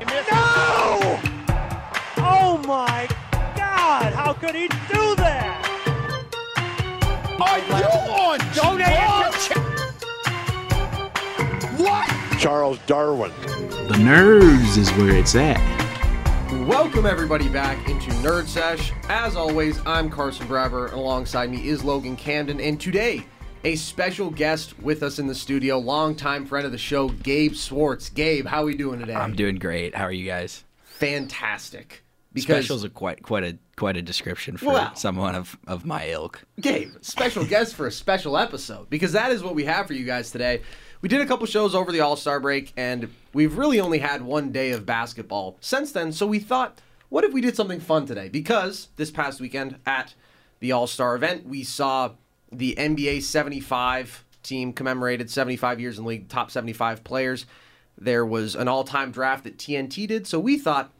No! Oh my God! How could he do that? Are you on Don't answer. What? Charles Darwin. The nerves is where it's at. Welcome everybody back into Nerd Sesh. As always, I'm Carson Braver, and alongside me is Logan Camden, and today a special guest with us in the studio, longtime friend of the show, Gabe Swartz. Gabe, how are we doing today? I'm doing great. How are you guys? fantastic. Because Special's a quite quite a quite a description for Well- someone of, of my ilk. Gabe, special guest for a special episode because that is what we have for you guys today. We did a couple shows over the All Star break, and we've really only had one day of basketball since then. So we thought, what if we did something fun today? Because this past weekend at the All Star event, we saw the NBA 75 team commemorated 75 years in league, top 75 players. There was an all time draft that TNT did. So we thought,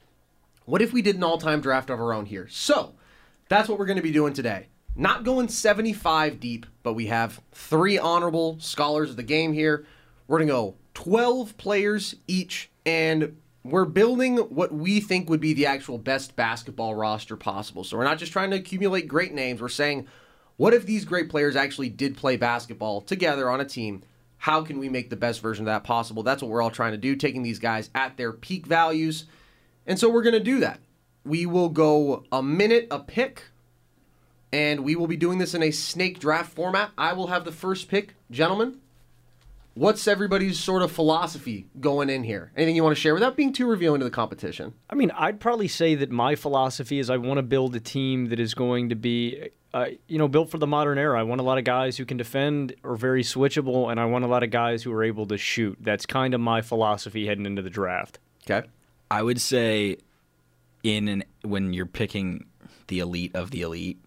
what if we did an all time draft of our own here? So that's what we're going to be doing today. Not going 75 deep, but we have three honorable scholars of the game here. We're going to go 12 players each, and we're building what we think would be the actual best basketball roster possible. So we're not just trying to accumulate great names. We're saying, what if these great players actually did play basketball together on a team? How can we make the best version of that possible? That's what we're all trying to do, taking these guys at their peak values. And so we're going to do that. We will go a minute a pick, and we will be doing this in a snake draft format. I will have the first pick. Gentlemen, what's everybody's sort of philosophy going in here? Anything you want to share without being too revealing to the competition? I mean, I'd probably say that my philosophy is I want to build a team that is going to be, uh, you know, built for the modern era. I want a lot of guys who can defend, are very switchable, and I want a lot of guys who are able to shoot. That's kind of my philosophy heading into the draft. Okay. I would say in an when you're picking the elite of the elite,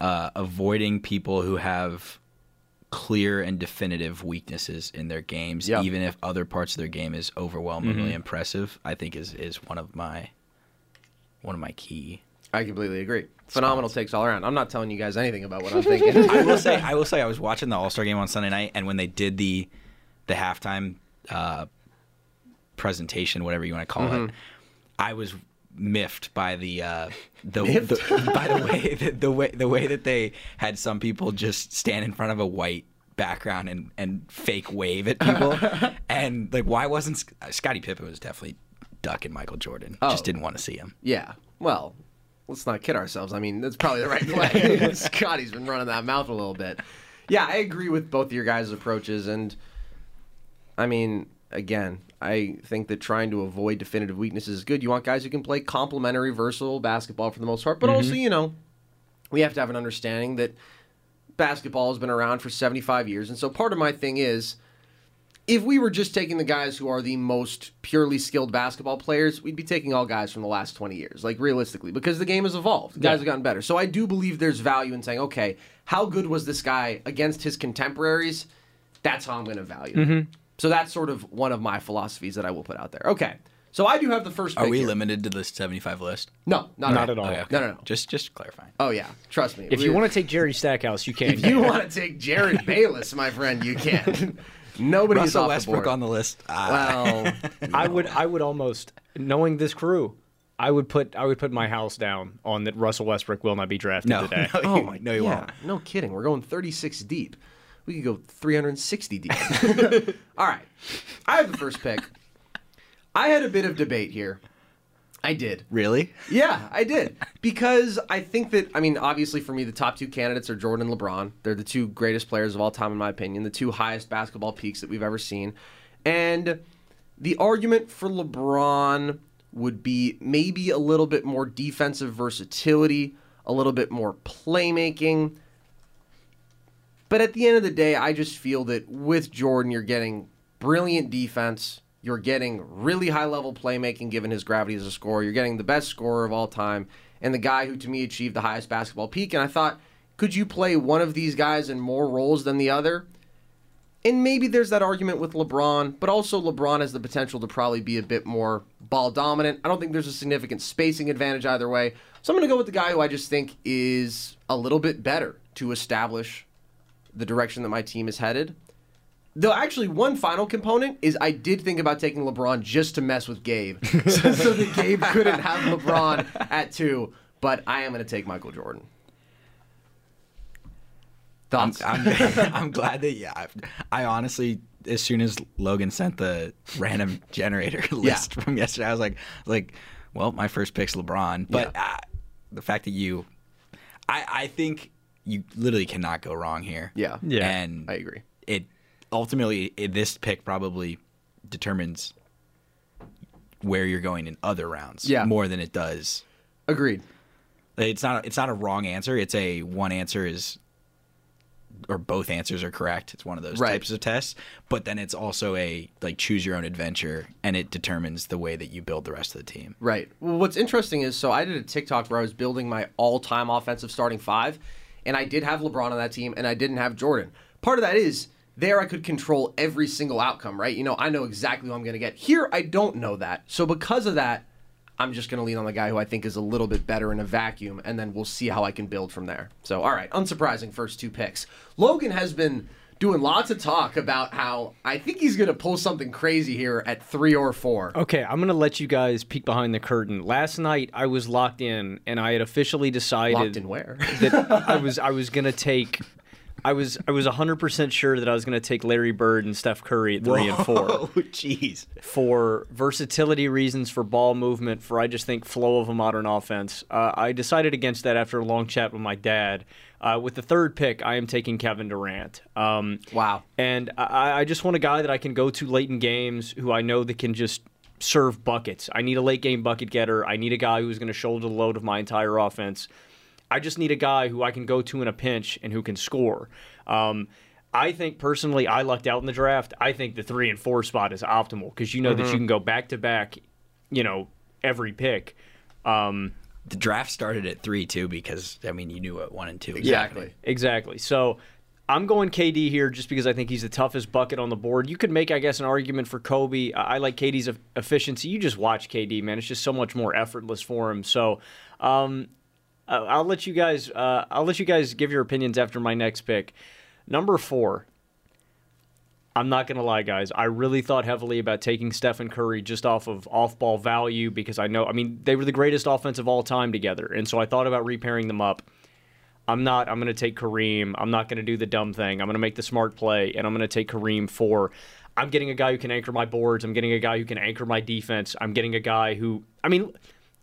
uh, avoiding people who have clear and definitive weaknesses in their games, Yeah. even if other parts of their game is overwhelmingly impressive, I think is is one of my one of my key. I completely agree. Phenomenal takes all around. I'm not telling you guys anything about what I'm thinking. I will say, I will say, I was watching the All Star game on Sunday night, and when they did the the halftime uh, presentation, whatever you want to call it, I was miffed by the uh, the, the by the way that the way the way that they had some people just stand in front of a white background and and fake wave at people, and like why wasn't Sc- Scottie Pippen was definitely ducking Michael Jordan, just didn't want to see him. yeah. Well, let's not kid ourselves. I mean, that's probably the right play. Scottie's been running that mouth a little bit. Yeah, I agree with both of your guys' approaches, and I mean, again, I think that trying to avoid definitive weaknesses is good. You want guys who can play complementary, versatile basketball for the most part, but also, mm-hmm. you know, we have to have an understanding that basketball has been around for 75 years, and so part of my thing is if we were just taking the guys who are the most purely skilled basketball players, we'd be taking all guys from the last 20 years, like realistically, because the game has evolved. Guys have gotten better. So I do believe there's value in saying, okay, how good was this guy against his contemporaries? That's how I'm going to value. him. Mm-hmm. So that's sort of one of my philosophies that I will put out there. Okay. So I do have the first. Are we here. limited to the 75 list? No, not, Not at all. Okay, okay. No, no, no. Just just clarifying. Oh yeah, trust me. If you want to take Jerry Stackhouse, you can. if you want to take Jerryd Bayless, my friend, you can. Nobody's Russell off Westbrook the board. on the list. Ah. Well, I would I would almost knowing this crew, I would put I would put my house down on that Russell Westbrook will not be drafted no, today. no, oh you, my, no, you yeah, won't. no kidding. We're going 36 deep. We could go 360 deep. All right, I have the first pick. I had a bit of debate here. I did. Really? Yeah, I did. Because I think that, I mean, obviously for me, the top two candidates are Jordan and LeBron. They're the two greatest players of all time, in my opinion, the two highest basketball peaks that we've ever seen. And the argument for LeBron would be maybe a little bit more defensive versatility, a little bit more playmaking. But at the end of the day, I just feel that with Jordan, you're getting brilliant defense. You're getting really high level playmaking given his gravity as a scorer. You're getting the best scorer of all time and the guy who to me achieved the highest basketball peak. And I thought, could you play one of these guys in more roles than the other? And maybe there's that argument with LeBron, but also LeBron has the potential to probably be a bit more ball dominant. I don't think there's a significant spacing advantage either way. So I'm going to go with the guy who I just think is a little bit better to establish the direction that my team is headed. Though actually, one final component is I did think about taking LeBron just to mess with Gabe, so, so that Gabe couldn't have LeBron at two. But I am going to take Michael Jordan. I'm, I'm, I'm glad that yeah. I, I honestly, as soon as Logan sent the random generator list from yesterday, I was like, like, well, my first pick's LeBron. But uh, the fact that you, I, I think you literally cannot go wrong here. Yeah. Yeah. and I agree. It ultimately this pick probably determines where you're going in other rounds. Yeah. more than it does. Agreed. It's not. It's not a wrong answer. It's a one answer is, or both answers are correct. It's one of those Right. types of tests. But then it's also a like choose your own adventure, and it determines the way that you build the rest of the team. Right. Well, what's interesting is so I did a TikTok where I was building my all-time offensive starting five, and I did have LeBron on that team, and I didn't have Jordan. Part of that is there I could control every single outcome, right? You know, I know exactly who I'm going to get. Here, I don't know that. So because of that, I'm just going to lean on the guy who I think is a little bit better in a vacuum, and then we'll see how I can build from there. So, all right, unsurprising first two picks. Logan has been doing lots of talk about how I think he's going to pull something crazy here at three or four. Okay, I'm gonna let you guys peek behind the curtain. Last night I was locked in, and I had officially decided Locked in where? that I was I was gonna take. I was I was 100% sure that I was going to take Larry Bird and Steph Curry at 3 and 4 Oh, jeez. for versatility reasons, for ball movement, for I just think flow of a modern offense. Uh, I decided against that after a long chat with my dad. Uh, with the third pick, I am taking Kevin Durant. Um, Wow. and I, I just want a guy that I can go to late in games who I know that can just serve buckets. I need a late game bucket getter. I need a guy who's going to shoulder the load of my entire offense. I just need a guy who I can go to in a pinch and who can score. Um, I think personally, I lucked out in the draft. I think the three and four spot is optimal because you know that you can go back to back, you know, every pick. Um, The draft started at three too because I mean you knew what one and two. Exactly. Exactly. So I'm going KD here just because I think he's the toughest bucket on the board. You could make, I guess, an argument for Kobe. I I like KD's efficiency. You just watch KD, man. It's just so much more effortless for him. So um, I- I'll let you guys. Uh, I'll let you guys give your opinions after my next pick. Number four. I'm not gonna lie, guys. I really thought heavily about taking Stephen Curry just off of off-ball value because I know. I mean, they were the greatest offense of all time together, and so I thought about repairing them up. I'm not. I'm to take Kareem. I'm not to do the dumb thing. I'm to make the smart play, and I'm to take Kareem for. I'm getting a guy who can anchor my boards. I'm getting a guy who can anchor my defense. I'm getting a guy who. I mean,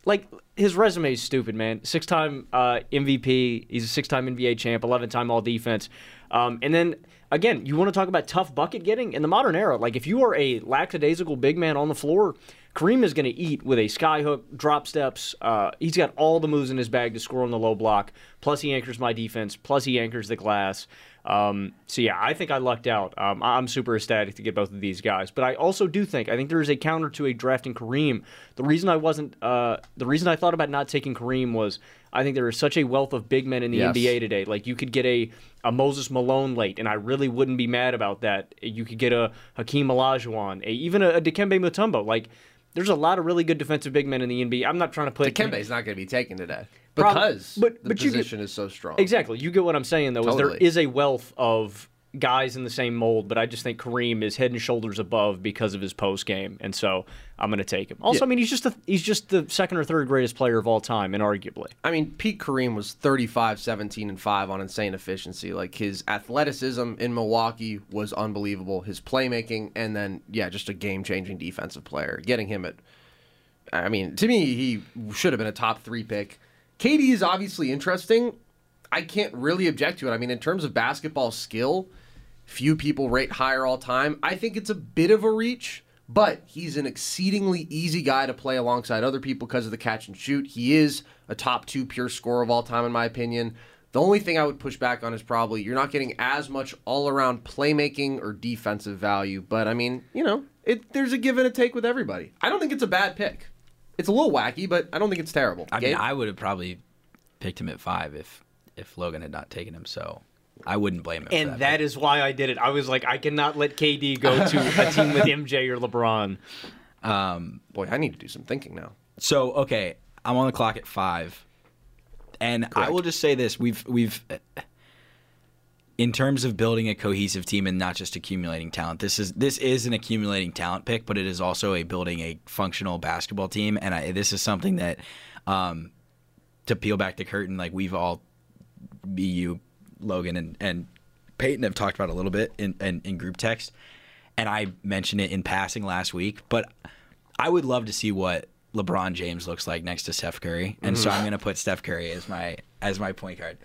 like his resume is stupid, man. Six-time uh, MVP. He's a six-time NBA champ. Eleven-time All Defense. Um, and then again, you want to talk about tough bucket getting in the modern era. Like if you are a lackadaisical big man on the floor, Kareem is going to eat with a skyhook, drop steps. Uh, he's got all the moves in his bag to score on the low block. Plus, he anchors my defense. Plus, he anchors the glass. Um, so yeah, I think I lucked out. Um, I'm super ecstatic to get both of these guys, but I also do think I think there is a counter to a drafting Kareem. The reason I wasn't, uh, the reason I thought about not taking Kareem was I think there is such a wealth of big men in the Yes. NBA today. Like you could get a a Moses Malone late, and I really wouldn't be mad about that. You could get a Hakeem Olajuwon, a, even a, a Dikembe Mutombo. Like there's a lot of really good defensive big men in the NBA. I'm not trying to put Dikembe's not going to be taken today because but- the but you get- position is so strong. Exactly. You get what I'm saying though. Is there is a wealth of guys in the same mold, but I just think Kareem is head and shoulders above because of his post game, and so I'm going to take him. Also, Yeah. I mean, he's just the, he's just the second or third greatest player of all time, inarguably. I mean, Pete Kareem was 35, 17, and 5 on insane efficiency. Like, his athleticism in Milwaukee was unbelievable. His playmaking, and then, yeah, just a game changing defensive player. Getting him at, I mean, to me, he should have been a top three pick. KD is obviously interesting. I can't really object to it. I mean, in terms of basketball skill, few people rate higher all time. I think it's a bit of a reach, but he's an exceedingly easy guy to play alongside other people because of the catch and shoot. He is a top two pure scorer of all time, in my opinion. The only thing I would push back on is probably you're not getting as much all around playmaking or defensive value. But I mean, you know, it, there's a give and a take with everybody. I don't think it's a bad pick. It's a little wacky, but I don't think it's terrible. I mean, I would have probably picked him at five if if Logan had not taken him. So I wouldn't blame him. for And that that is why I did it. I was like, I cannot let KD go to a team with MJ or LeBron. Um, Boy, I need to do some thinking now. So okay, I'm on the clock at five, and I will just say this: we've we've, in terms of building a cohesive team and not just accumulating talent, this is this is an accumulating talent pick, but it is also a building a functional basketball team, and I, this is something that, um, to peel back the curtain, like we've all, me, you, Logan, and and Peyton have talked about a little bit in, in, in group text, and I mentioned it in passing last week, but I would love to see what LeBron James looks like next to Steph Curry, and so Mhm. I'm going to put Steph Curry as my as my point guard.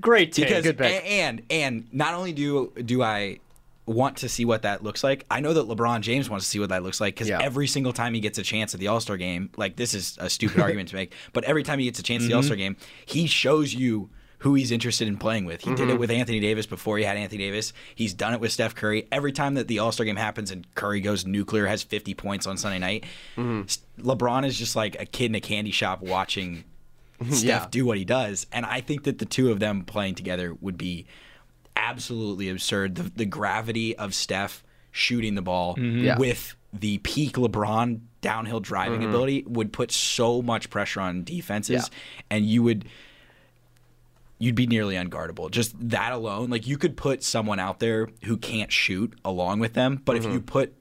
Great take. Because Good pick. and and not only do do I want to see what that looks like, I know that LeBron James wants to see what that looks like because Yeah. every single time he gets a chance at the All Star game, like this is a stupid argument to make, but every time he gets a chance at the Mhm. All Star game, he shows you who he's interested in playing with. He did Mhm. it with Anthony Davis before he had Anthony Davis. He's done it with Steph Curry. Every time that the All Star game happens and Curry goes nuclear, has 50 points on Sunday night, S- LeBron is just like a kid in a candy shop watching Steph Yeah. do what he does. And I think that the two of them playing together would be absolutely absurd. The, the gravity of Steph shooting the ball Mhm. Yeah. with the peak LeBron downhill driving Mhm. ability would put so much pressure on defenses, Yeah. and you would you'd be nearly unguardable. Just that alone, like you could put someone out there who can't shoot along with them, but if you put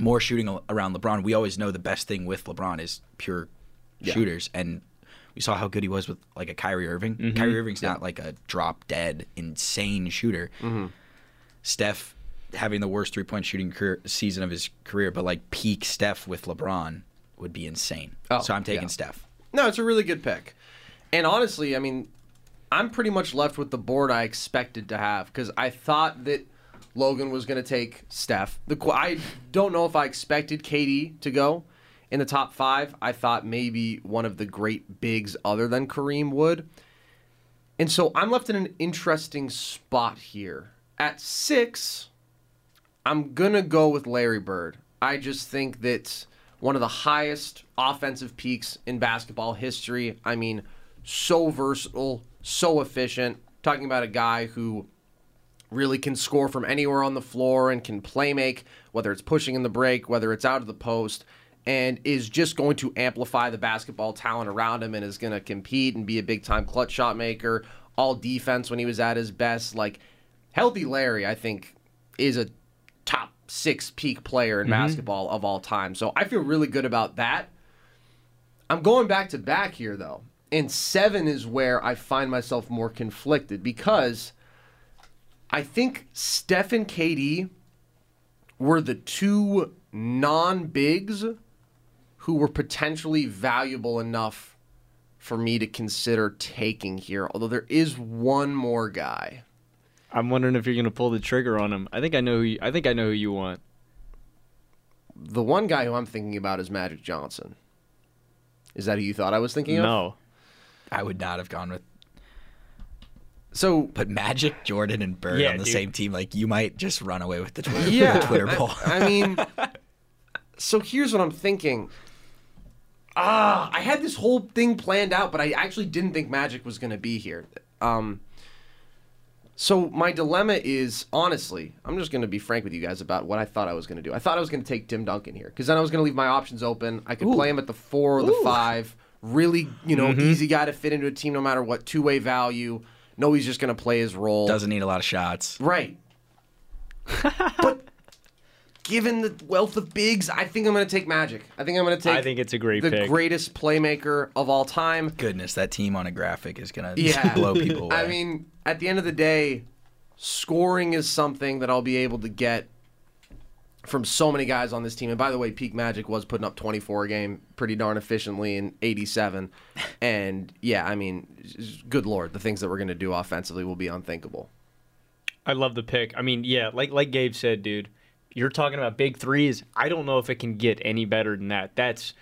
more shooting around LeBron, we always know the best thing with LeBron is pure Yeah. shooters, and we saw how good he was with like a Kyrie Irving. Mhm. Kyrie Irving's not like a drop dead insane shooter. Mm-hmm. Steph having the worst three point shooting career, season of his career, but like peak Steph with LeBron would be insane. Oh, so I'm taking yeah. Steph. No, it's a really good pick. And honestly, I mean, I'm pretty much left with the board I expected to have because I thought that Logan was going to take Steph. The I don't know if I expected KD to go in the top five. I thought maybe one of the great bigs other than Kareem would. And so I'm left in an interesting spot here. At six, I'm going to go with Larry Bird. I just think that one of the highest offensive peaks in basketball history. I mean, so versatile, so efficient. Talking about a guy who really can score from anywhere on the floor and can play make, whether it's pushing in the break, whether it's out of the post, and is just going to amplify the basketball talent around him and is going to compete and be a big time clutch shot maker, all defense when he was at his best. Like, healthy Larry, I think, is a top six peak player in Mhm. basketball of all time. So I feel really good about that. I'm going back to back here, though. And seven is where I find myself more conflicted because I think Steph and KD were the two non bigs who were potentially valuable enough for me to consider taking here. Although there is one more guy. I'm wondering if you're going to pull the trigger on him. I think I know who you, I think I know who you want. The one guy who I'm thinking about is Magic Johnson. Is that who you thought I was thinking of? No. I would not have gone with. So, but Magic, Jordan, and Bird Yeah, on the dude. same team, like you might just run away with the Twitter, Yeah, the Twitter I- poll. I, mean, so here's what I'm thinking. Ah, I had this whole thing planned out, but I actually didn't think Magic was going to be here. Um, So my dilemma is honestly, I'm just going to be frank with you guys about what I thought I was going to do. I thought I was going to take Tim Duncan here because then I was going to leave my options open. I could play him at the four or the five. Really, you know, easy guy to fit into a team no matter what. Two way value. No, he's just going to play his role. Doesn't need a lot of shots. Right. but given the wealth of bigs, I think I'm going to take Magic. I think I'm going to take. I think it's a great the pick. greatest playmaker of all time. Goodness, that team on a graphic is gonna Yeah. blow people away. I mean, at the end of the day, scoring is something that I'll be able to get from so many guys on this team. And by the way, Peak Magic was putting up 24 a game pretty darn efficiently in 87. And yeah, I mean, good lord, the things that we're going to do offensively will be unthinkable. I love the pick. I mean, yeah, like like Gabe said, dude, you're talking about big threes. I don't know if it can get any better than that. That's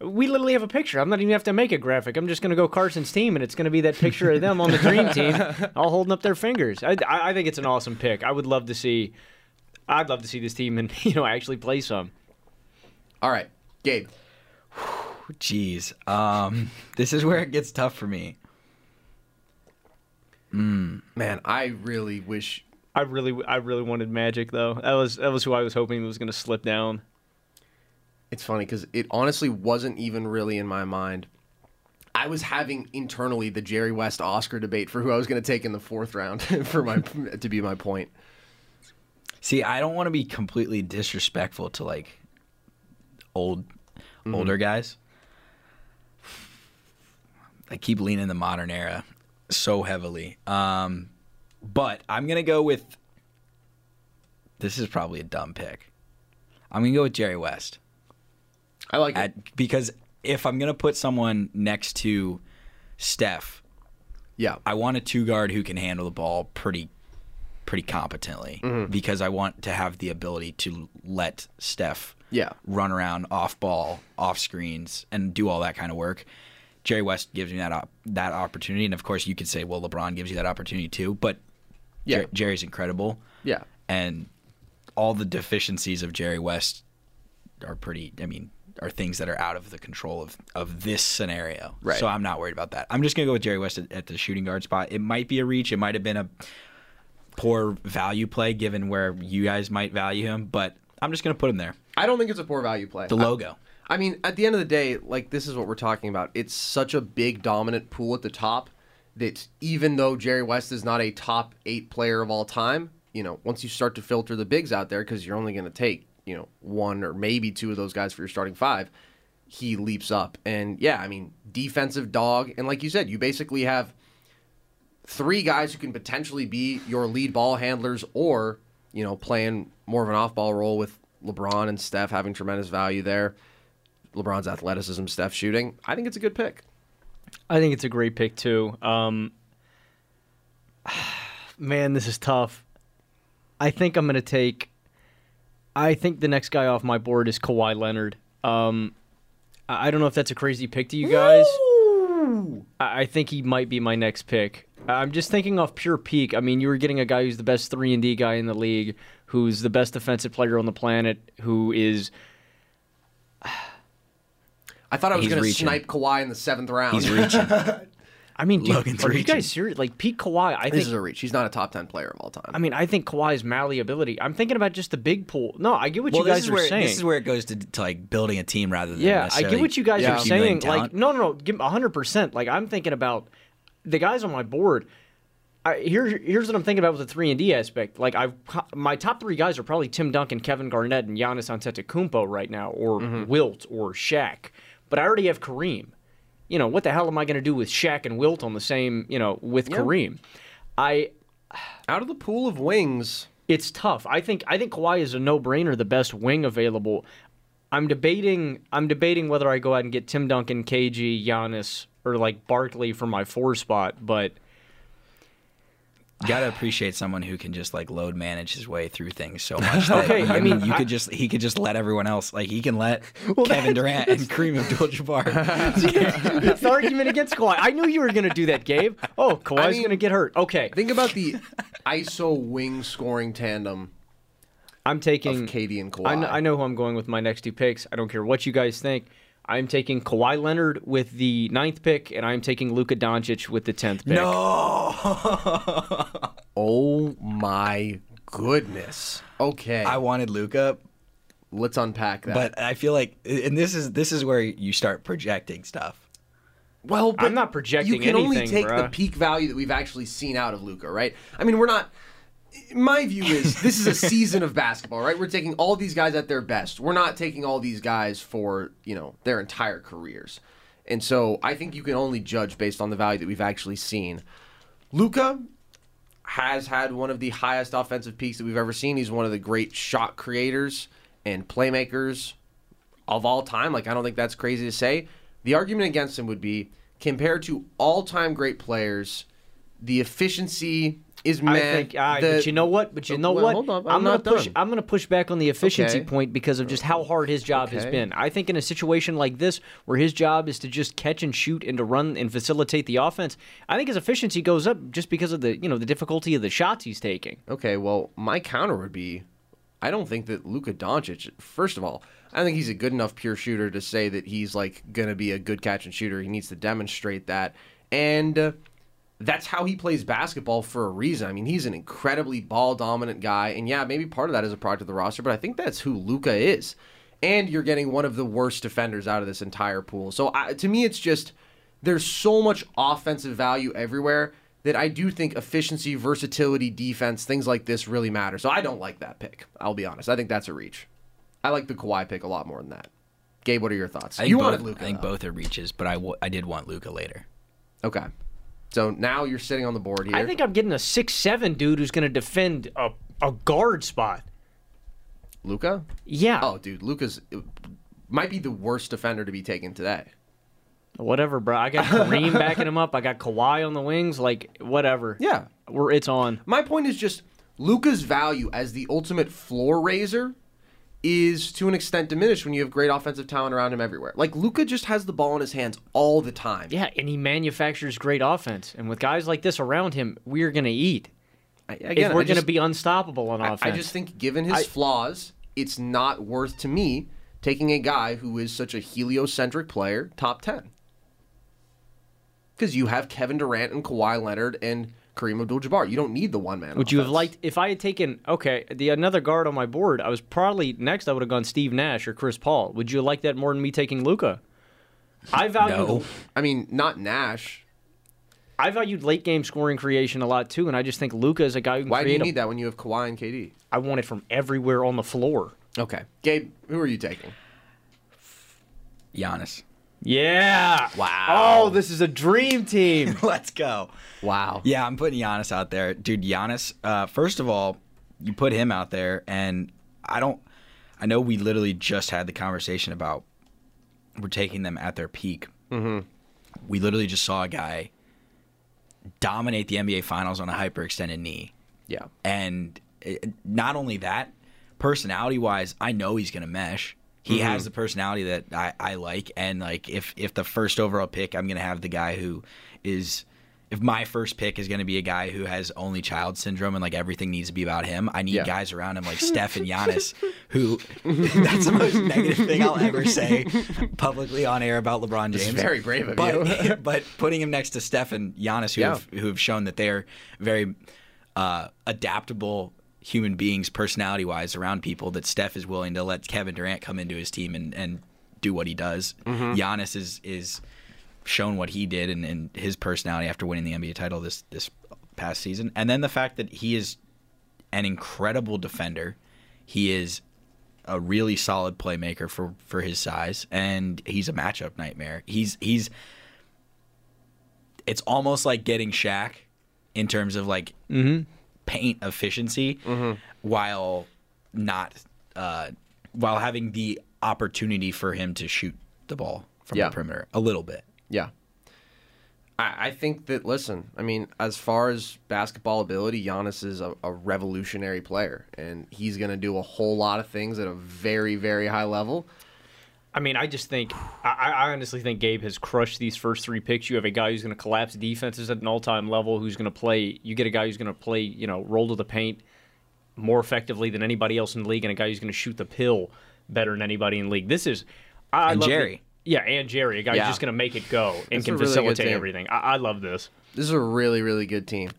we literally have a picture. I'm not even have to make a graphic. I'm just gonna go Carson's team, and it's gonna be that picture of them on the dream team, all holding up their fingers. I, I, I think it's an awesome pick. I would love to see. I'd love to see this team and you know actually play some. All right, Gabe. Jeez, um, this is where it gets tough for me. Man, I really wish I really, I really wanted Magic though. That was that was who I was hoping was gonna slip down. It's funny because it honestly wasn't even really in my mind. I was having internally the Jerry West Oscar debate for who I was going to take in the fourth round for my to be my point. See, I don't want to be completely disrespectful to like old older guys. I keep leaning the modern era so heavily. Um, but I'm gonna go with this is probably a dumb pick. I'm gonna go with Jerry West. I like it. Because if I'm gonna put someone next to Steph, Yeah, I want a two guard who can handle the ball pretty pretty competently Mm-hmm. because I want to have the ability to let Steph Yeah. run around off ball, off screens, and do all that kind of work. Jerry West gives me that op- that opportunity, and of course you could say, well, LeBron gives you that opportunity too. But Yeah. Jer- Jerry's incredible, yeah. and all the deficiencies of Jerry West are pretty. I mean, are things that are out of the control of of this scenario. Right. So I'm not worried about that. I'm just gonna go with Jerry West at, at the shooting guard spot. It might be a reach. It might have been a poor value play given where you guys might value him, but I'm just gonna put him there. I don't think it's a poor value play. The I- logo. I mean, at the end of the day, like this is what we're talking about. It's such a big dominant pool at the top that even though Jerry West is not a top eight player of all time, you know, once you start to filter the bigs out there, because you're only going to take you know one or maybe two of those guys for your starting five, he leaps up. And yeah, I mean, defensive dog, and like you said, you basically have three guys who can potentially be your lead ball handlers, or you know, playing more of an off-ball role with LeBron and Steph having tremendous value there. LeBron's athleticism, Steph shooting. I think it's a good pick. I think it's a great pick too. Um, man, this is tough. I think I'm gonna take. I think the next guy off my board is Kawhi Leonard. Um, I don't know if that's a crazy pick to you guys. I I think he might be my next pick. I'm just thinking off pure peak. I mean, you were getting a guy who's the best three and D guy in the league, who's the best defensive player on the planet, who is I thought I was He's going to reaching. snipe Kawhi in the seventh round. He's reaching. I mean, dude, Logan's are you reaching. guys serious? Like Pete Kawhi, I think. this think is a reach. He's not a top ten player of all time. I mean, I think Kawhi's malleability. I'm thinking about just the big pool. No, I get what well, you guys this is are where saying. this is where it goes to, to like building a team rather than yeah, I get what you guys Yeah. are accumulating saying. Like, talent. no, no, no, give 100. percent Like, I'm thinking about the guys on my board. I, here, here's what I'm thinking about with the three and D aspect. Like, I've my top three guys are probably Tim Duncan, Kevin Garnett, and Giannis Antetokounmpo right now, or mm-hmm. Wilt or Shaq. But I already have Kareem. You know, what the hell am I going to do with Shaq and Wilt on the same? You know, with Kareem. I out of the pool of wings, it's tough. I think I think Kawhi is a no-brainer, the best wing available. I'm debating I'm debating whether I go out and get Tim Duncan, KG, Giannis, or like Barkley for my four spot, but You gotta appreciate someone who can just like load manage his way through things so much. That, Okay, I mean, you I- could just he could just let everyone else like he can let well, Kevin Durant and Kareem Abdul-Jabbar. it's the argument against Kawhi. I knew you were gonna do that, Gabe. Oh, Kawhi's mean- gonna get hurt. Okay. think about the ISO wing scoring tandem I'm of taking KD and Kawhi. I know, I know who I'm going with my next two picks. I don't care what you guys think. I'm taking Kawhi Leonard with the ninth pick, and I'm taking Luka Doncic with the tenth pick. no. Oh my goodness. Okay. I wanted Luka, Let's unpack that. but I feel like, and this is this is where you start projecting stuff. well, but I'm not projecting anything. You can only anything, take the peak value that we've actually seen out of Luka, right? I mean, we're not. My view is this is a season of basketball, right? We're taking all these guys at their best. We're not taking all these guys for you know their entire careers, and so I think you can only judge based on the value that we've actually seen. Luka has had one of the highest offensive peaks that we've ever seen. He's one of the great shot creators and playmakers of all time. Like, I don't think that's crazy to say. The argument against him would be compared to all time great players, the efficiency is meh. I think, all right, The- but you know what? But you know Well, what? hold on, I'm gonna not push. done. I'm gonna push back on the efficiency Okay. point because of just how hard his job has been. I think in a situation like this, where his job is to just catch and shoot and to run and facilitate the offense, I think his efficiency goes up just because of the you know the difficulty of the shots he's taking. Okay, well, my counter would be I don't think that Luka Doncic, first of all, I think he's a good enough pure shooter to say that he's like going to be a good catch and shooter. He needs to demonstrate that. And uh, that's how he plays basketball for a reason. I mean, he's an incredibly ball dominant guy. And yeah, maybe part of that is a product of the roster, but I think that's who Luka is. And you're getting one of the worst defenders out of this entire pool. So I, to me, it's just there's so much offensive value everywhere that I do think efficiency, versatility, defense, things like this really matter. So I don't like that pick. I'll be honest. I think that's a reach. I like the Kawhi pick a lot more than that. Gabe, what are your thoughts? I think you both, wanted Luka. I think both are reaches, but I, w- I did want Luka later. Okay. So now you're sitting on the board here. I think I'm getting a six seven dude who's gonna defend a a guard spot. Luka. Yeah. Oh, dude, Luka's might be the worst defender to be taken today. Whatever, bro. I got Kareem backing him up. I got Kawhi on the wings. Like whatever. Yeah. We're it's on. My point is just Luka's value as the ultimate floor raiser is to an extent diminished when you have great offensive talent around him everywhere. Like Luka just has the ball in his hands all the time. Yeah, and he manufactures great offense. And with guys like this around him, we're gonna eat. I, If again, we're I gonna be unstoppable on I, offense. I just think, given his I- flaws, it's not worth to me taking a guy who is such a heliocentric player top ten. Because you have Kevin Durant and Kawhi Leonard and Kareem Abdul-Jabbar. You don't need the one man. Would you have liked if I had taken okay the another guard on my board? I was probably next. I would have gone Steve Nash or Chris Paul. Would you like that more than me taking Luka? I valued I mean, not Nash. I valued late game scoring creation a lot too, and I just think Luka is a guy who can Why do create. you a- need that when you have Kawhi and KD? I want it from everywhere on the floor. Okay, Gabe, who are you taking? Giannis. Yeah. Wow. Oh, this is a dream team. Let's go. Wow. Yeah, I'm putting Giannis out there, dude. Giannis. Uh, first of all, you put him out there, and I don't. I know we literally just had the conversation about we're taking them at their peak. Mm-hmm. We literally just saw a guy dominate the NBA Finals on a hyperextended knee. Yeah. And it, not only that, personality wise, I know he's going to mesh. He Mhm. has the personality that I, I like, and like if if the first overall pick, I'm going to have the guy who is. If my first pick is going to be a guy who has only child syndrome and like everything needs to be about him, I need Yeah. guys around him like Steph and Giannis, who that's the most negative thing I'll ever say publicly on air about LeBron It's James. very brave of but, you. but putting him next to Steph and Giannis, who Yeah. have who have shown that they're very uh, adaptable human beings, personality wise, around people. That Steph is willing to let Kevin Durant come into his team and, and do what he does. Mhm. Giannis is is shown what he did and, and his personality after winning the NBA title this this past season, and then the fact that he is an incredible defender. He is a really solid playmaker for for his size, and he's a matchup nightmare. He's he's it's almost like getting Shaq in terms of like Mm-hmm. Paint efficiency, while not uh, while having the opportunity for him to shoot the ball from Yeah. the perimeter a little bit. Yeah. I, I think that, listen, I mean, as far as basketball ability, Giannis is a, a revolutionary player, and he's going to do a whole lot of things at a very, very high level. I mean, I just think I, I honestly think Gabe has crushed these first three picks. You have a guy who's going to collapse defenses at an all-time level, who's going to play. You get a guy who's going to play, you know, roll to the paint more effectively than anybody else in the league, and a guy who's going to shoot the pill better than anybody in the league. This is I And love the- Jerry. yeah, and Jerry, a guy Yeah. who's just going to make it go and can really facilitate everything. I, I love this. This is a really, really good team.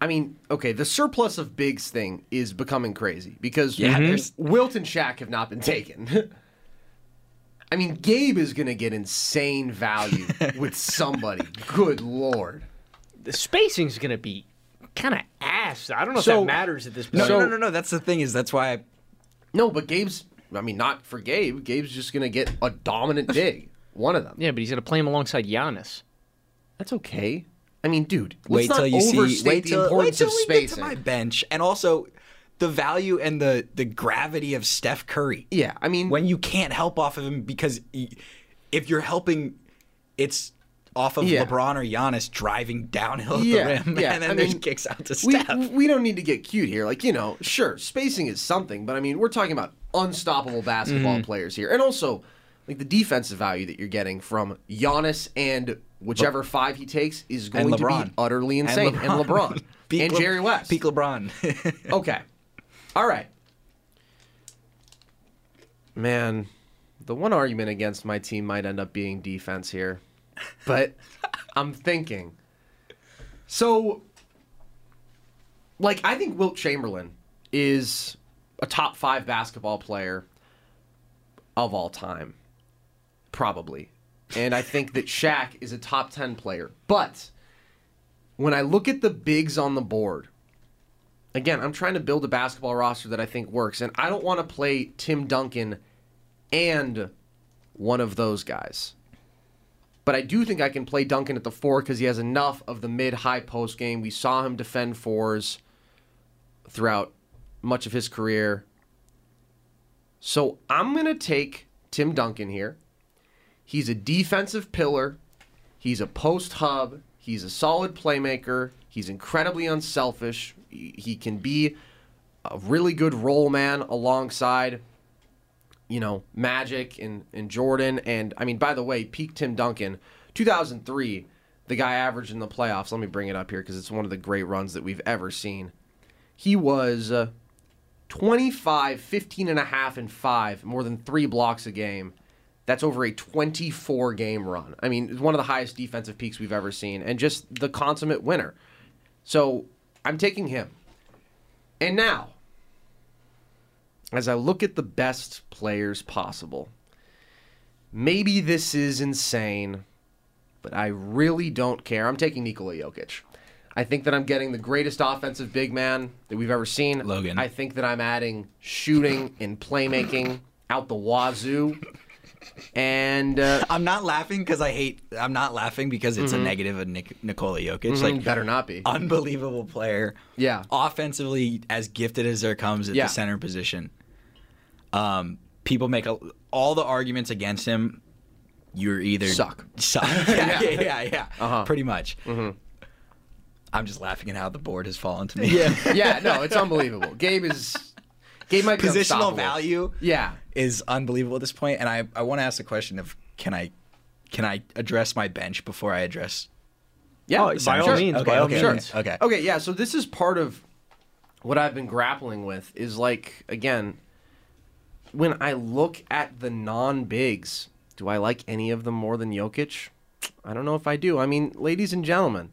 I mean, okay, the surplus of bigs thing is becoming crazy because Yeah, Wilt and Shaq have not been taken. I mean, Gabe is going to get insane value with somebody. Good lord. The spacing's gonna be kind of ass. I don't know So- if that matters at this point. no, no, no, no. That's the thing is that's why I, No, but Gabe's. I mean, not for Gabe. Gabe's just going to get a dominant big. One of them. Yeah, but he's gonna play him alongside Giannis. That's okay. I mean, dude, wait let's till not you see. overstate Wait the till, wait importance till of we get to my bench, and also the value and the the gravity of Steph Curry. Yeah, I mean, when you can't help off of him because if you're helping, it's off of Yeah. LeBron or Giannis driving downhill at Yeah, the rim, yeah, and then I there's mean, kicks out to we, Steph. we don't need to get cute here. Like, you know, sure, spacing is something, but I mean, we're talking about unstoppable basketball Mm-hmm. players here. And also, like, the defensive value that you're getting from Giannis and whichever five he takes is going to be utterly insane. And LeBron. And Le- Jerry West. peak LeBron. Okay. All right. Man, the one argument against my team might end up being defense here. But I'm thinking. So, like, I think Wilt Chamberlain is a top five basketball player of all time. Probably. And I think that Shaq is a top 10 player. But when I look at the bigs on the board, again, I'm trying to build a basketball roster that I think works, and I don't want to play Tim Duncan and one of those guys. But I do think I can play Duncan at the four because he has enough of the mid high post game. We saw him defend fours throughout much of his career. So I'm going to take Tim Duncan here. He's a defensive pillar. He's a post hub. He's a solid playmaker. He's incredibly unselfish. He can be a really good role man alongside, you know, Magic and, and Jordan. And I mean, by the way, peak Tim Duncan, 2003, the guy averaged in the playoffs. Let me bring it up here because it's one of the great runs that we've ever seen. He was uh, 25, 15 and a half, and 5, more than three blocks a game. That's over a 24 game run. I mean, one of the highest defensive peaks we've ever seen, and just the consummate winner. So I'm taking him. And now, as I look at the best players possible, maybe this is insane, but I really don't care. I'm taking Nikola Jokic. I think that I'm getting the greatest offensive big man that we've ever seen. Logan. I think that I'm adding shooting and playmaking out the wazoo. And uh, I'm not laughing because I hate. I'm not laughing because it's a negative of Nik- Nikola Jokic. Mhm, Like better not be. Unbelievable player. Yeah. Offensively, as gifted as there comes at Yeah. the center position. Um, people make a, all the arguments against him. You're either Suck. suck. yeah, yeah, yeah, yeah. Uh-huh. Pretty much. Mhm. I'm just laughing at how the board has fallen to me. yeah, yeah, no, it's unbelievable. Gabe is Gabe might be Positional unstoppable. value. Yeah. Is unbelievable at this point. And I, I want to ask the question of can I can I address my bench before I address Yeah, Oh, by all means, Okay, by all okay, means. okay, okay. Okay, yeah, so this is part of what I've been grappling with is like again when I look at the non-bigs, do I like any of them more than Jokic? I don't know if I do. I mean, ladies and gentlemen,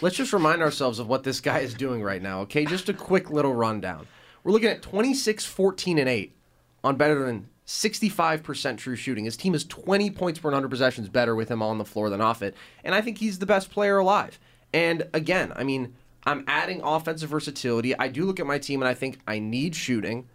let's just remind ourselves of what this guy is doing right now, okay? Just a quick little rundown. We're looking at 26, 14, and 8 on better than 65% true shooting. His team is 20 points per 100 possessions better with him on the floor than off it. And I think he's the best player alive. And again, I mean, I'm adding offensive versatility. I do look at my team and I think I need shooting.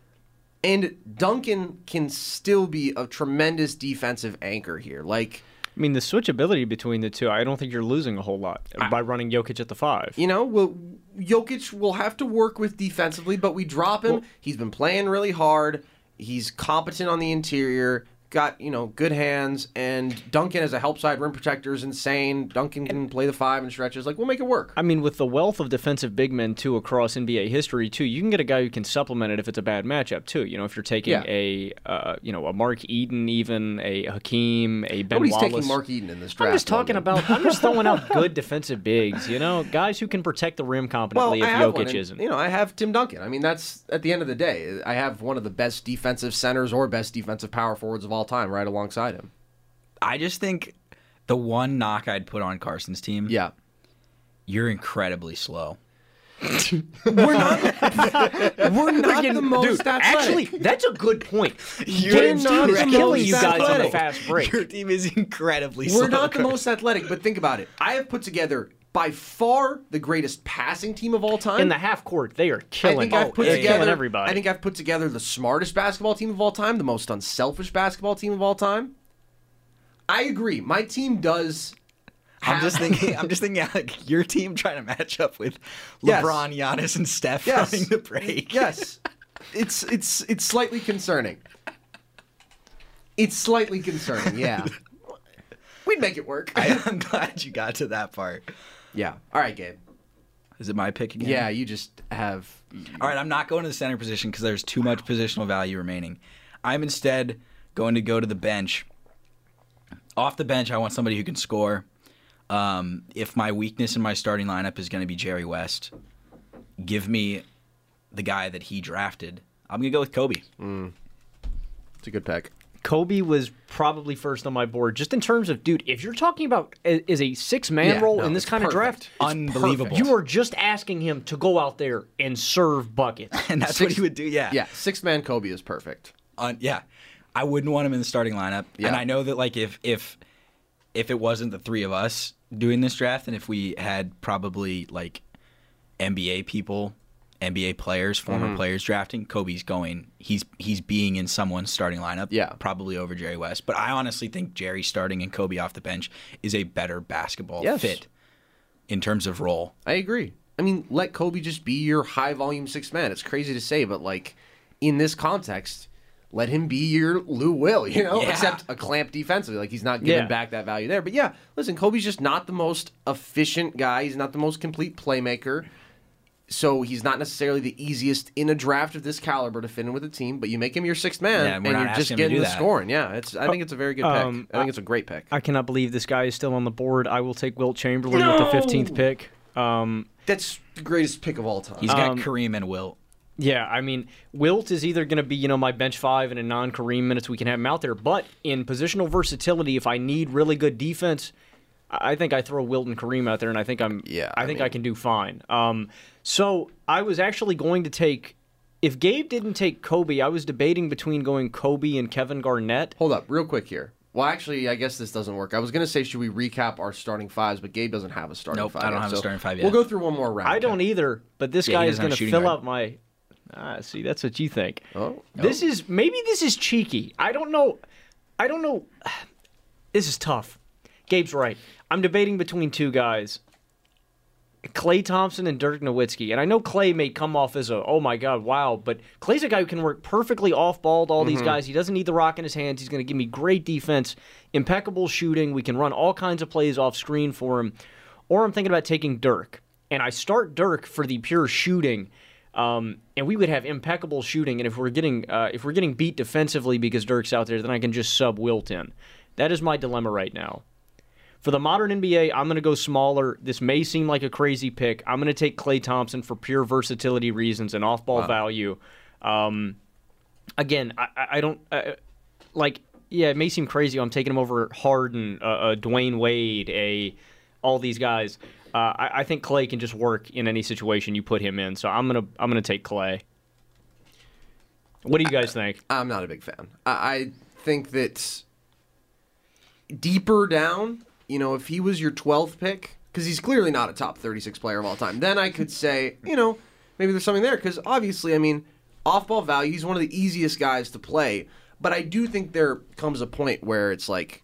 And Duncan can still be a tremendous defensive anchor here. Like, I mean, the switchability between the two, I don't think you're losing a whole lot by running Jokic at the five. You know, well, Jokic will have to work with defensively, but we drop him. He's been playing really hard. He's competent on the interior. Got you know good hands, and Duncan as a help side rim protector is insane. Duncan can play the five and stretches. Like we'll make it work. I mean, with the wealth of defensive big men too across NBA history too, you can get a guy who can supplement it if it's a bad matchup too. You know, if you're taking Yeah. a uh, you know a Mark Eaton, even a Hakeem, a Ben Nobody's Wallace. taking Mark Eaton in this draft. I'm just talking about. I'm just throwing out good defensive bigs. You know, guys who can protect the rim competently well, if one, Jokic isn't. You know, I have Tim Duncan. I mean, that's at the end of the day, I have one of the best defensive centers or best defensive power forwards of all time right alongside him. I just think the one knock I'd put on Carson's team. Yeah. You're incredibly slow. we're not. we're not the most Dude, athletic. actually, that's a good point. Your James not team is killing you guys on the fast break. Your team is incredibly We're slow. not the most athletic, but think about it. I have put together by far the greatest passing team of all time. In the half court, they are killing. I killing. think I've put they're together. killing everybody. I think I've put together the smartest basketball team of all time, the most unselfish basketball team of all time. I agree. My team does. I'm just thinking. I'm just thinking like your team trying to match up with Yes. LeBron, Giannis, and Steph Yes. running the break. Yes, it's it's it's slightly concerning. It's slightly concerning. Yeah, we'd make it work. I, I'm glad you got to that part. Yeah. All right, Gabe. Is it my pick again? Yeah, you just have. All right, I'm not going to the center position because there's too much positional value remaining. I'm instead going to go to the bench. Off the bench, I want somebody who can score. Um, if my weakness in my starting lineup is going to be Jerry West, give me the guy that he drafted. I'm going to go with Kobe. It's a good pick. Kobe was probably first on my board, just in terms of, dude, if you're talking about a- is a six man Yeah, role no, in this it's kind of draft, It's Unbelievable. perfect. you are just asking him to go out there and serve buckets. And that's Six- what he would do. Yeah. Yeah, six man Kobe is perfect. On, yeah. I wouldn't want him in the starting lineup. Yeah. And I know that like if if if it wasn't the three of us doing this draft and if we had probably like NBA people, NBA players, former Mm-hmm. players drafting, Kobe's going he's he's being in someone's starting lineup. Yeah. Probably over Jerry West. But I honestly think Jerry starting and Kobe off the bench is a better basketball Yes. fit in terms of role. I agree. I mean, let Kobe just be your high volume six man. It's crazy to say, but like in this context, let him be your Lou Will, you know, Yeah. except a clamp defensively. Like he's not giving Yeah. back that value there. But yeah, listen, Kobe's just not the most efficient guy. He's not the most complete playmaker. So he's not necessarily the easiest in a draft of this caliber to fit in with a team, but you make him your sixth man, Yeah, and we're you're just asking him to getting the that. scoring. Yeah, it's. I think it's a very good pick. Um, I think it's a great pick. I cannot believe this guy is still on the board. I will take Wilt Chamberlain with the 15th pick. Um, That's the greatest pick of all time. He's got Um, Kareem and Wilt. Yeah, I mean, Wilt is either going to be, you know, my bench five and in non Kareem minutes we can have him out there. But in positional versatility, if I need really good defense, I I think I throw Wilton and Kareem out there, and I think I'm, Yeah, I, I think mean- I can do fine. Um, so I was actually going to take, if Gabe didn't take Kobe, I was debating between going Kobe and Kevin Garnett. Hold up, real quick here. Well, actually, I guess this doesn't work. I was gonna say, should we recap our starting fives? But Gabe doesn't have a starting Nope, five. I don't yet, have a starting five yet. We'll go through one more round. I don't either, but this Yeah, guy is gonna fill guard. out my. Ah, see, that's what you think. Oh, This is maybe this is cheeky. I don't know. I don't know. This is tough. Gabe's right. I'm debating between two guys. Klay Thompson and Dirk Nowitzki. And I know Klay may come off as a, oh my God, wow. But Klay's a guy who can work perfectly off ball to all these guys. He doesn't need the rock in his hands. He's going to give me great defense, impeccable shooting. We can run all kinds of plays off screen for him. Or I'm thinking about taking Dirk. And I start Dirk for the pure shooting. Um, and we would have impeccable shooting. And if we're getting uh, if we're getting beat defensively because Dirk's out there, then I can just sub Wilt in. That is my dilemma right now. For the modern NBA, I'm going to go smaller. This may seem like a crazy pick. I'm going to take Klay Thompson for pure versatility reasons and off-ball value. Um, again, I, I- I don't uh, like. Yeah, it may seem crazy. I'm taking him over Harden, uh, uh, Dwyane Wade, a all these guys. Uh, I, I think Klay can just work in any situation you put him in. So I'm gonna I'm gonna take Klay. What do you guys think? I'm not a big fan. I, I think that deeper down, you know, if he was your 12th pick, because he's clearly not a top 36 player of all time, then I could say, you know, maybe there's something there. Because obviously, I mean, off ball value, he's one of the easiest guys to play. But I do think there comes a point where it's like,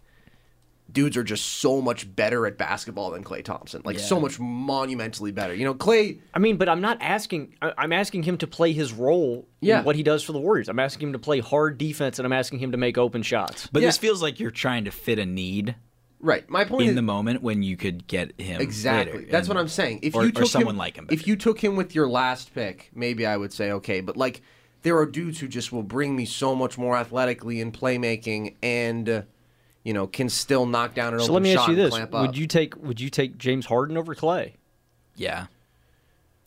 dudes are just so much better at basketball than Klay Thompson. Like, so much monumentally better. You know, Klay. I mean, but I'm not asking. I- I'm asking him to play his role Yeah. in what he does for the Warriors. I'm asking him to play hard defense, and I'm asking him to make open shots. But Yeah. this feels like you're trying to fit a need Right. My point in is. the moment when you could get him Exactly. later. That's And- what I'm saying. If or, you or took someone him, like him, if you took him with your last pick, maybe I would say okay. But like, there are dudes who just will bring me so much more athletically in playmaking, and uh, you know, can still knock down an So open let me shot ask you and this: clamp up. Would you take Would you take James Harden over Klay? yeah,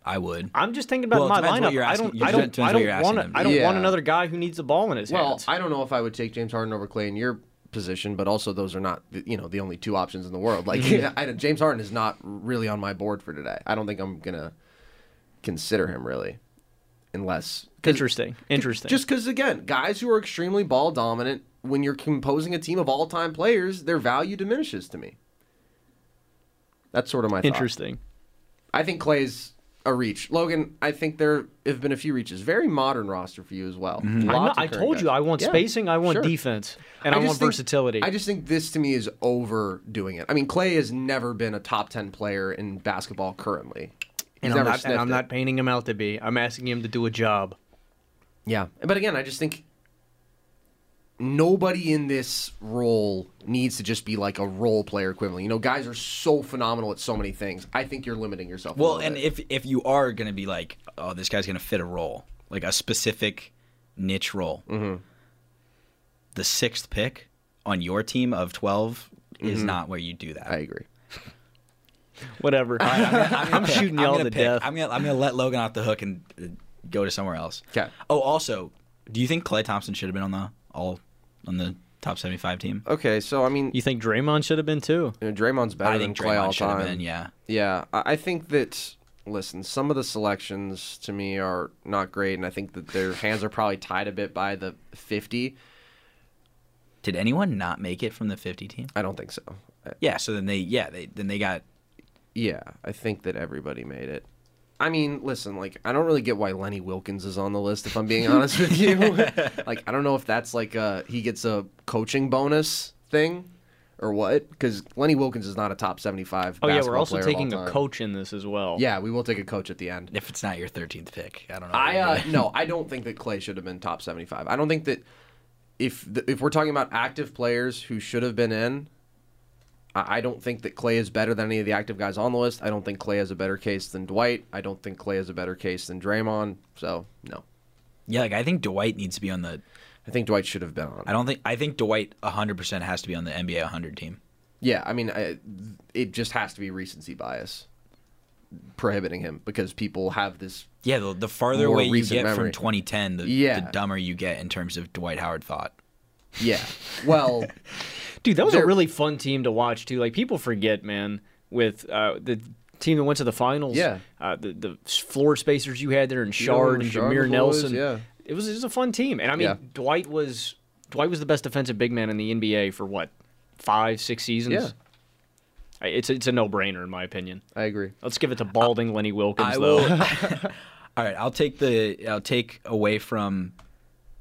I would. I'm just thinking about Well, my lineup. you're I don't. it I don't. I don't want. him to I don't do. want another guy who needs the ball in his Well, hands. Well, I don't know if I would take James Harden over Klay in your position, but also those are not the- you know the only two options in the world. Like Mm-hmm. I, James Harden is not really on my board for today. I don't think I'm gonna consider him really, unless Interesting. Interesting. Just because again, guys who are extremely ball dominant, when you're composing a team of all time players, their value diminishes to me. That's sort of my thought. interesting. I think Klay's a reach. Logan, I think there have been a few reaches. Very modern roster for you as well. Mm-hmm. I'm Lots not- I current told you. I want Yeah, spacing, I want sure. defense, and I, just want think- versatility. I just think this to me is overdoing it. I mean, Klay has never been a top ten player in basketball currently. He's and I'm, never not, and I'm not painting him out to be. I'm asking him to do a job. Yeah, but again, I just think nobody in this role needs to just be like a role player equivalent. You know, guys are so phenomenal at so many things. I think you're limiting yourself. Well, little and bit. if if you are going to be like, oh, this guy's going to fit a role, like a specific niche role, Mm-hmm. the sixth pick on your team of 12 is not where you do that. Mm-hmm. I agree. Whatever. I'm, shooting y'all gonna to pick- death. I'm gonna I'm gonna let Logan off the hook and uh, go to somewhere else. 'Kay. Oh, also, do you think Klay Thompson should have been on the all on the top 75 team? Okay, so I mean, you think Draymond should have been too? you know, Draymond's better I than think Klay all Draymond should have time. been. Yeah. Yeah, I I think that. Listen, some of the selections to me are not great, and I think that their hands are probably tied a bit by the 50. Did anyone not make it from the 50 team? I don't think so. Yeah. So then they yeah they then they got Yeah, I think that everybody made it. I mean, listen, like I don't really get why Lenny Wilkens is on the list. If I'm being honest with you, like I don't know if that's like a he gets a coaching bonus thing or what. Because Lenny Wilkens is not a top 75. Oh yeah, we're also player of all taking a coach in this as well. Yeah, we will take a coach at the end. if it's not your 13th pick. I don't know. I uh, no, I don't think that Klay should have been top 75. I don't think that if the, if we're talking about active players who should have been in, I, don't think that Klay is better than any of the active guys on the list. I don't think Klay has a better case than Dwight. I don't think Klay has a better case than Draymond. So no, yeah, like I think Dwight needs to be on the. I think Dwight should have been on. I don't think I think Dwight 100 percent has to be on the NBA 100 team. Yeah, I mean, I, it just has to be recency bias prohibiting him because people have this. Yeah, the, the farther away you get memory. from 2010, the, Yeah. the dumber you get in terms of Dwight Howard thought. Yeah, well, Dude, that was They're- a really fun team to watch too. Like people forget, man, with uh, the team that went to the finals. Yeah. uh, the the floor spacers you had there and You know, Shard and Shard Jameer Nelson. boys, yeah. it was it was a fun team, and I mean Yeah. Dwight was Dwight was the best defensive big man in the NBA for what five six seasons. Yeah. I- It's it's a no brainer in my opinion. I agree. Let's give it to balding Lenny Wilkens I though. will. All right, I'll take the I'll take away from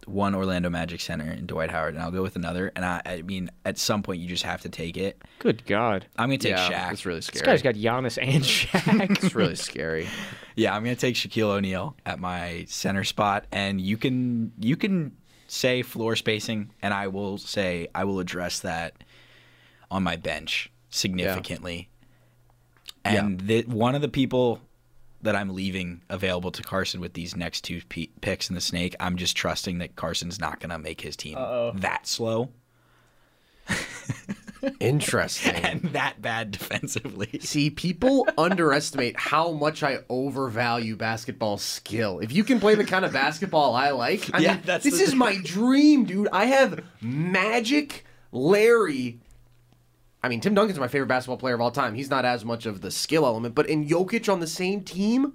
one Orlando Magic center and Dwight Howard, and I'll go with another. And I, I mean, at some point, you just have to take it. Good God, I'm gonna take yeah, Shaq. it's really scary. this scary. guy's got Giannis and Shaq. it's really scary. Yeah, I'm gonna take Shaquille O'Neal at my center spot, and you can you can say floor spacing, and I will say I will address that on my bench significantly. And the, one of the people that I'm leaving available to Carson with these next two p- picks in the snake, I'm just trusting that Carson's not gonna make his team that slow Interesting. and that bad defensively. See, people underestimate how much I overvalue basketball skill. If you can play the kind of basketball I like, I Yeah, mean, that's this the- is my dream, dude. I have Magic, Larry. I mean, Tim Duncan's my favorite basketball player of all time. He's not as much of the skill element, but in Jokic on the same team,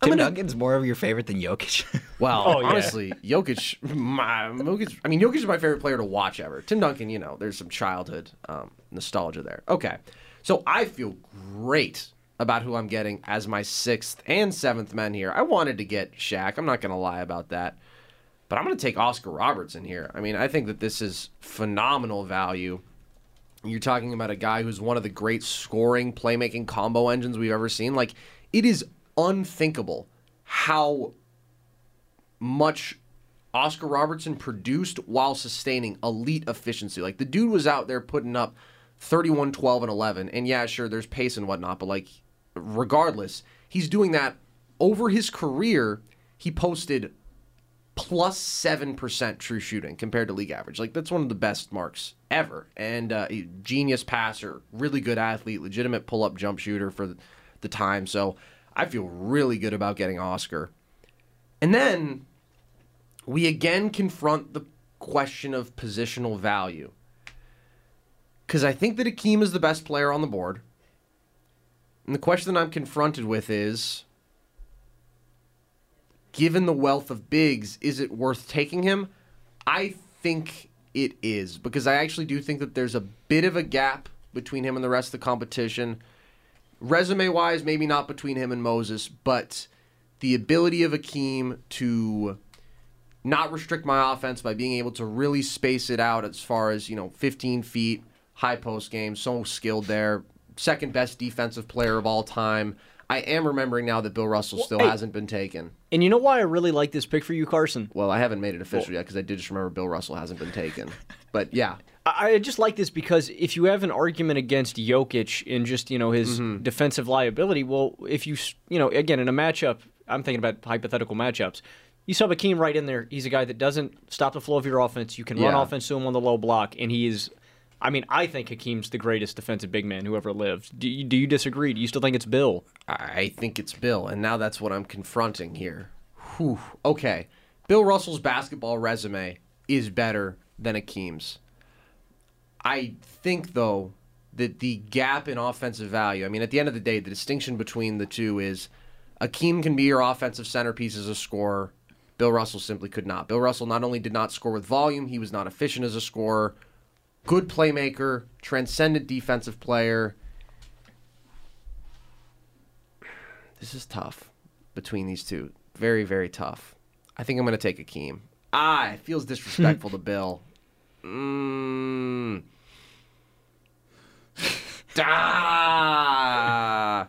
I'm Tim gonna. Duncan's more of your favorite than Jokic. Well, Oh, yeah. honestly, Jokic, my, Jokic. I mean, Jokic is my favorite player to watch ever. Tim Duncan, you know, there's some childhood um, nostalgia there. Okay, so I feel great about who I'm getting as my sixth and seventh men here. I wanted to get Shaq. I'm not going to lie about that, but I'm going to take Oscar Robertson in here. I mean, I think that this is phenomenal value. You're talking about a guy who's one of the great scoring, playmaking combo engines we've ever seen. Like, it is unthinkable how much Oscar Robertson produced while sustaining elite efficiency. Like the dude was out there putting up 31, 12, and 11. And yeah, sure, there's pace and whatnot, but like, regardless, he's doing that over his career. He posted plus 7% true shooting compared to league average. Like, that's one of the best marks ever. And uh, genius passer, really good athlete, legitimate pull up jump shooter for the time. So I feel really good about getting Oscar. And then we again confront the question of positional value. Because I think that Hakeem is the best player on the board. And the question that I'm confronted with is given the wealth of bigs, is it worth taking him? I think it is because I actually do think that there's a bit of a gap between him and the rest of the competition. Resume wise, maybe not between him and Moses, but the ability of Hakeem to not restrict my offense by being able to really space it out as far as, you know, 15 feet, high post game, so skilled there, second best defensive player of all time. I am remembering now that Bill Russell still hey. hasn't been taken. And you know why I really like this pick for you, Carson? Well, I haven't made it official yet because I did just remember Bill Russell hasn't been taken. But yeah, I just like this because if you have an argument against Jokic in just you know his Mm-hmm. defensive liability, well, if you s- you know again in a matchup, I'm thinking about hypothetical matchups. You sub Hakeem right in there. He's a guy that doesn't stop the flow of your offense. You can run offense to him on the low block, and he is. I mean, I think Hakeem's the greatest defensive big man who ever lived. Do you, do you disagree? Do you still think it's Bill? I think it's Bill, and now that's what I'm confronting here. Whew. Okay, Bill Russell's basketball resume is better than Hakeem's. I think though that the gap in offensive value. I mean, at the end of the day, the distinction between the two is Hakeem can be your offensive centerpiece as a scorer. Bill Russell simply could not. Bill Russell not only did not score with volume, he was not efficient as a scorer. Good playmaker, transcendent defensive player. This is tough between these two. Very, very tough. I think I'm going to take Hakeem. Ah, it feels disrespectful to Bill. Mm. Ah.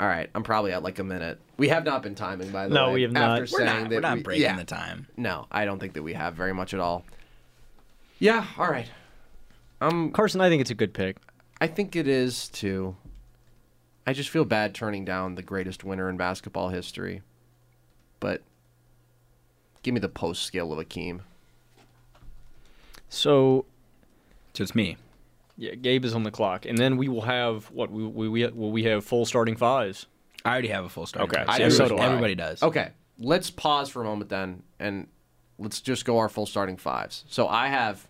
All right, I'm probably at like a minute. We have not been timing, by the No, way. No, we have not. After We're saying not, that we're not we- breaking yeah. the time. No, I don't think that we have very much at all. Yeah, all right. Um, Carson, I think it's a good pick. I think it is too. I just feel bad turning down the greatest winner in basketball history. But give me the post skill of Hakeem. So So it's me. yeah, Gabe is on the clock, and then we will have what we we, we will we have full starting fives. I already have a full starting Okay, five. so- everybody, so do I. everybody does. Okay, let's pause for a moment then, and let's just go our full starting fives. So I have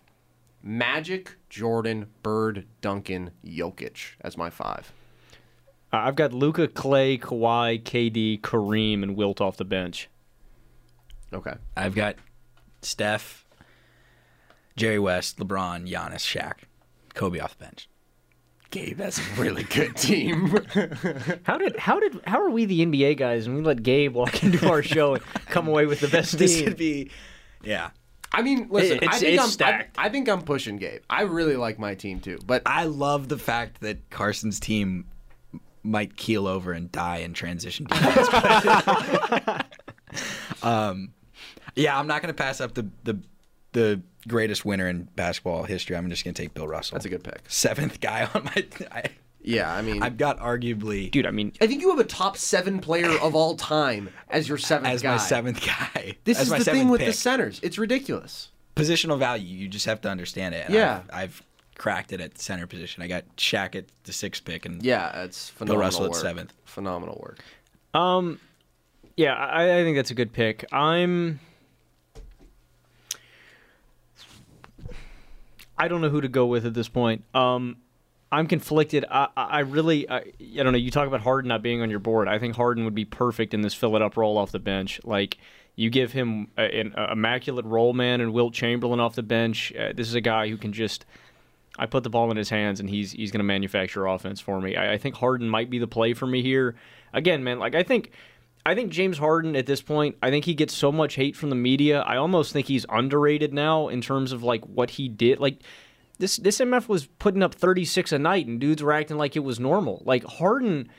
Magic, Jordan, Bird, Duncan, Jokic as my five. Uh, I've got Luka, Klay, Kawhi, KD, Kareem, and Wilt off the bench. Okay. I've got Steph, Jerry West, LeBron, Giannis, Shaq, Kobe off the bench. Gabe, that's a really good team. How did how did how are we the NBA guys and we let Gabe walk into our show and come away with the best This team? could be, yeah. I mean, listen, It's- I think I'm, stacked. I, I think I'm pushing Gabe. I really like my team too, but I love the fact that Carson's team might keel over and die in transition defense. um, yeah, I'm not going to pass up the, the the greatest winner in basketball history. I'm just going to take Bill Russell. that's a good pick. seventh guy on my. I, Yeah, I mean, I've got arguably Dude, I mean, I think you have a top seven player of all time as your seventh as guy. my seventh guy. This as is my the thing seventh with the centers. It's ridiculous. positional value. You just have to understand it. and Yeah. I've, I've cracked it at center position. I got Shaq at the sixth pick and Yeah, it's phenomenal Russell at work. seventh. Phenomenal work. um, yeah, I, I think that's a good pick. I'm. I don't know who to go with at this point. Um, I'm conflicted. I, I really, I, I don't know. You talk about Harden not being on your board. I think Harden would be perfect in this fill it up role off the bench. Like you give him a, an a immaculate roll man and Wilt Chamberlain off the bench. Uh, this is a guy who can just. I put the ball in his hands and he's he's going to manufacture offense for me. I, I think Harden might be the play for me here. Again, man, like I think. I think James Harden at this point, I think he gets so much hate from the media. I almost think he's underrated now in terms of like what he did. Like this this MF was putting up 36 a night and dudes were acting like it was normal. Like Harden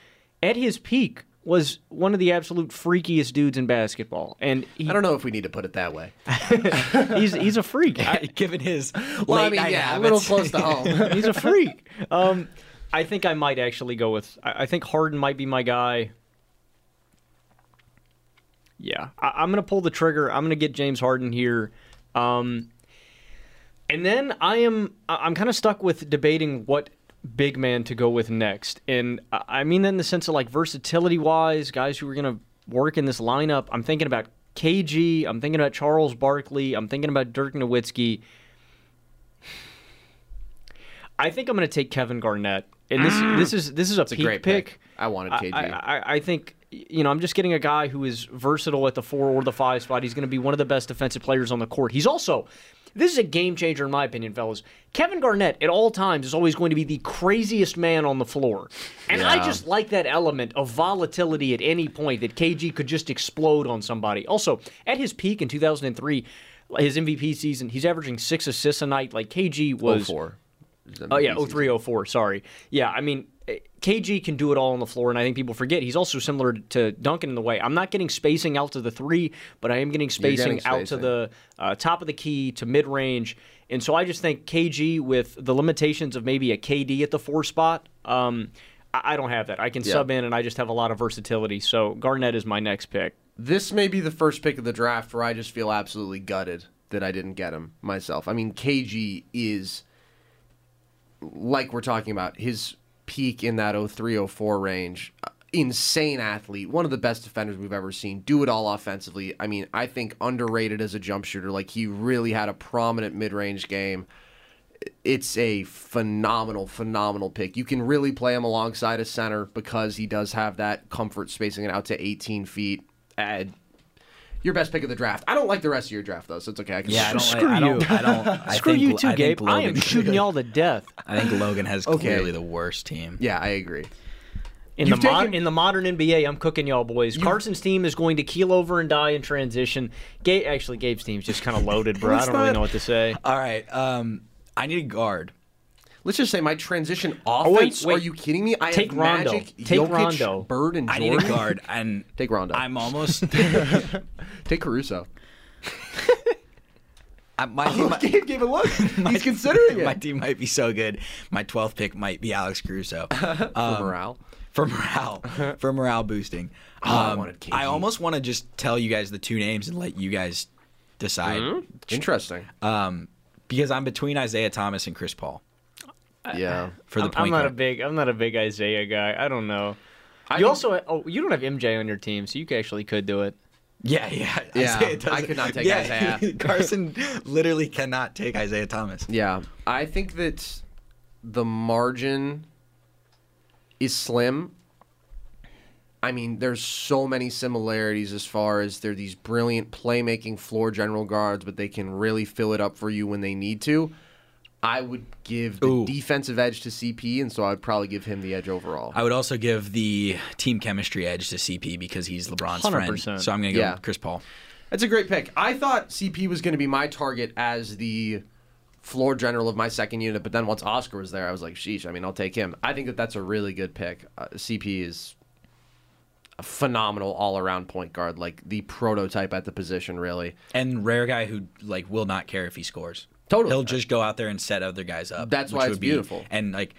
at his peak was one of the absolute freakiest dudes in basketball. And he, I don't know if we need to put it that way. he's he's a freak. I- given his Well, I late mean, night yeah, a little close to home. he's a freak. Um, I think I might actually go with. I, I think Harden might be my guy. Yeah, I, I'm gonna pull the trigger. I'm gonna get James Harden here. Um, and then I am. I'm kind of stuck with debating what big man to go with next, and I mean that in the sense of like versatility wise, guys who are gonna work in this lineup. I'm thinking about KG. I'm thinking about Charles Barkley. I'm thinking about Dirk Nowitzki. I think I'm going to take Kevin Garnett, and this mm. this is this is a It's a great pick. pick. I wanted KG. I, I- I think you know, I'm just getting a guy who is versatile at the four or the five spot. He's going to be one of the best defensive players on the court. He's also, this is a game changer in my opinion, fellas. Kevin Garnett at all times is always going to be the craziest man on the floor. And I just like that element of volatility at any point that KG could just explode on somebody. Also, at his peak in 2003, his MVP season, he's averaging six assists a night. Like KG was. 04. Oh yeah, 0304, sorry. Yeah, I mean eh, KG can do it all on the floor, and I think people forget he's also similar to Duncan in the way I'm not getting spacing out to the three, but I am getting spacing, getting out to the uh, top of the key to mid range, and so I just think KG with the limitations of maybe a KD at the four spot. Um, I I don't have that. I can Yeah. sub in, and I just have a lot of versatility. So Garnett is my next pick. This may be the first pick of the draft where I just feel absolutely gutted that I didn't get him myself. I mean, KG is like we're talking about his peak in that 0304 range. Insane athlete, one of the best defenders we've ever seen. Do it all offensively. I mean, I think underrated as a jump shooter. Like he really had a prominent mid-range game. It's a phenomenal, phenomenal pick. You can really play him alongside a center because he does have that comfort spacing it out to 18 feet. Uh, your best pick of the draft. I don't like the rest of your draft though, so it's okay. I can Yeah, I don't. Screw like, I don't. you. I don't. I Screw think, you too, I think Gabe. I am shooting y'all to death. I think Logan has Okay. clearly the worst team. Yeah, I agree. In You've the, mod- taken- in the modern NBA, I'm cooking y'all boys. Carson's team is going to keel over and die in transition. Gabe, actually, Gabe's team's just kind of loaded, bro. I don't really know what to say. All right. Um, I need a guard. Let's just say my transition Oh, wait, offense. wait. Are you kidding me? I Take have Rondo. Magic, Take Jokic, Rondo. Bird, and I Jordan. need a guard, and Take Rondo. I'm almost. Take Caruso. I, my team, might- Gabe gave a look. He's considering it. my team might be so good. My 12th pick might be Alex Caruso. For Um, morale. for morale, for morale boosting. Oh, I Um, wanted KG. I almost want to just tell you guys the two names and let you guys decide Mm-hmm. Interesting. um, because I'm between Isaiah Thomas and Chris Paul yeah. for the I'm, point I'm not guard. a big. I'm not a big Isaiah guy. I don't know. I you think- also. Oh, you don't have MJ on your team, so you actually could do it. yeah, yeah, Yeah, I doesn't- could not take yeah, Isaiah. Carson literally cannot take Isaiah Thomas. Yeah. I think that the margin is slim. I mean, there's so many similarities as far as they're these brilliant playmaking floor general guards, but they can really fill it up for you when they need to. I would give the Ooh. defensive edge to CP, and so I'd probably give him the edge overall. I would also give the team chemistry edge to CP because he's LeBron's friend. 100%. So I'm going to go Yeah. with Chris Paul. That's a great pick. I thought CP was going to be my target as the floor general of my second unit, but then once Oscar was there, I was like, sheesh, I mean, I'll take him. I think that that's a really good pick. Uh, CP is a phenomenal all around point guard, like the prototype at the position, really. And rare guy who like will not care if he scores. Totally. He'll just go out there and set other guys up. That's why it's would be- beautiful. And like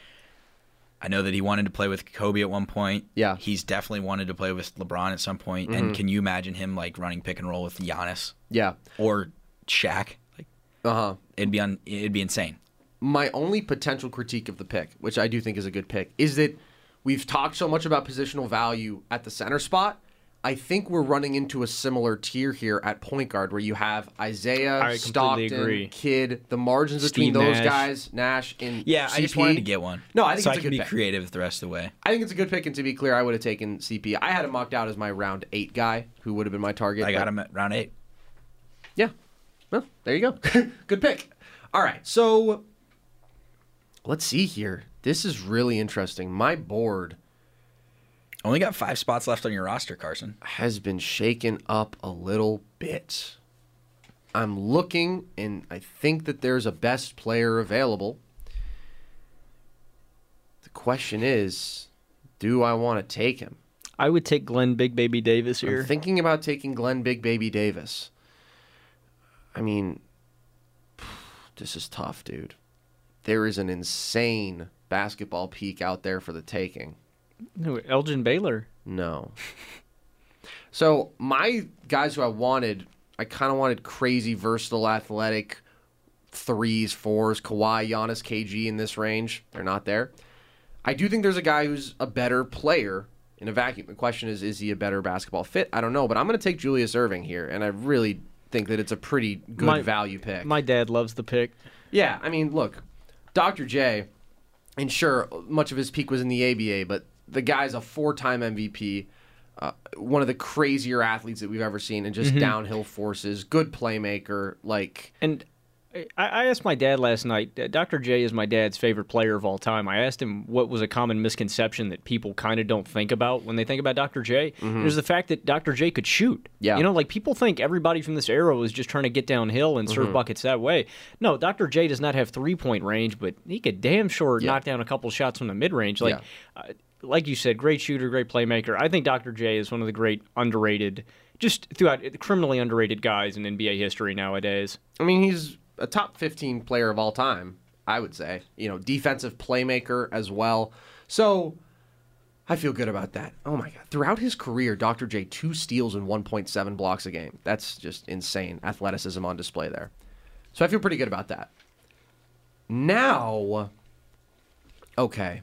I know that he wanted to play with Kobe at one point. Yeah. He's definitely wanted to play with LeBron at some point. Mm-hmm. And can you imagine him like running pick and roll with Giannis Yeah. or Shaq? Like Uh huh. it'd be un- it'd be insane. my only potential critique of the pick, which I do think is a good pick, is that we've talked so much about positional value at the center spot. I think we're running into a similar tier here at point guard where you have Isaiah, I Stockton, agree. Kidd, the margins Steve between those Nash. guys, Nash and Yeah, I just wanted to get one. No, I think so it's I a can good be pick. creative the rest of the way. I think it's a good pick, and to be clear, I would have taken CP. I had him mocked out as my round eight guy, who would have been my target. I but- got him at round eight. Yeah. Well, there you go. Good pick. All right. So let's see here. This is really interesting. My board Only got five spots left on your roster, Carson. has been shaken up a little bit. I'm looking, and I think that there's a best player available. The question is do I want to take him? I would take Glenn Big Baby Davis I'm here. thinking about taking Glenn Big Baby Davis. I mean, this is tough, dude. There is an insane basketball peak out there for the taking. No, Elgin Baylor. No. so my guys who I wanted, I kind of wanted crazy, versatile, athletic threes, fours, Kawhi, Giannis, KG in this range. They're not there. I do think there's a guy who's a better player in a vacuum. The question is, is he a better basketball fit? I don't know, but I'm going to take Julius Erving here, and I really think that it's a pretty good My- value pick. My dad loves the pick. Yeah, I mean, look, Dr. J, and sure, much of his peak was in the ABA, but the guy's a four-time MVP. uh, one of the crazier athletes that we've ever seen, and just Mhm. downhill forces. Good playmaker. Like And I, I asked my dad last night. uh, Dr. J is my dad's favorite player of all time. I asked him what was a common misconception that people kind of don't think about when they think about Dr. J. Mhm. It was the fact that Dr. J could shoot. Yeah. You know, like people think everybody from this era was just trying to get downhill and serve Mhm. buckets that way. No, Dr. J does not have three point range, but he could damn sure Yeah. knock down a couple shots from the mid range. Like, uh, like you said, great shooter, great playmaker. I think Dr. J is one of the great underrated, just throughout criminally underrated guys in NBA history nowadays. I mean, he's a top 15 player of all time, I would say. You know, defensive playmaker as well. So I feel good about that. Oh my God. Throughout his career, Dr. J, two steals and 1.7 blocks a game. That's just insane. Athleticism on display there. So I feel pretty good about that. Now, okay.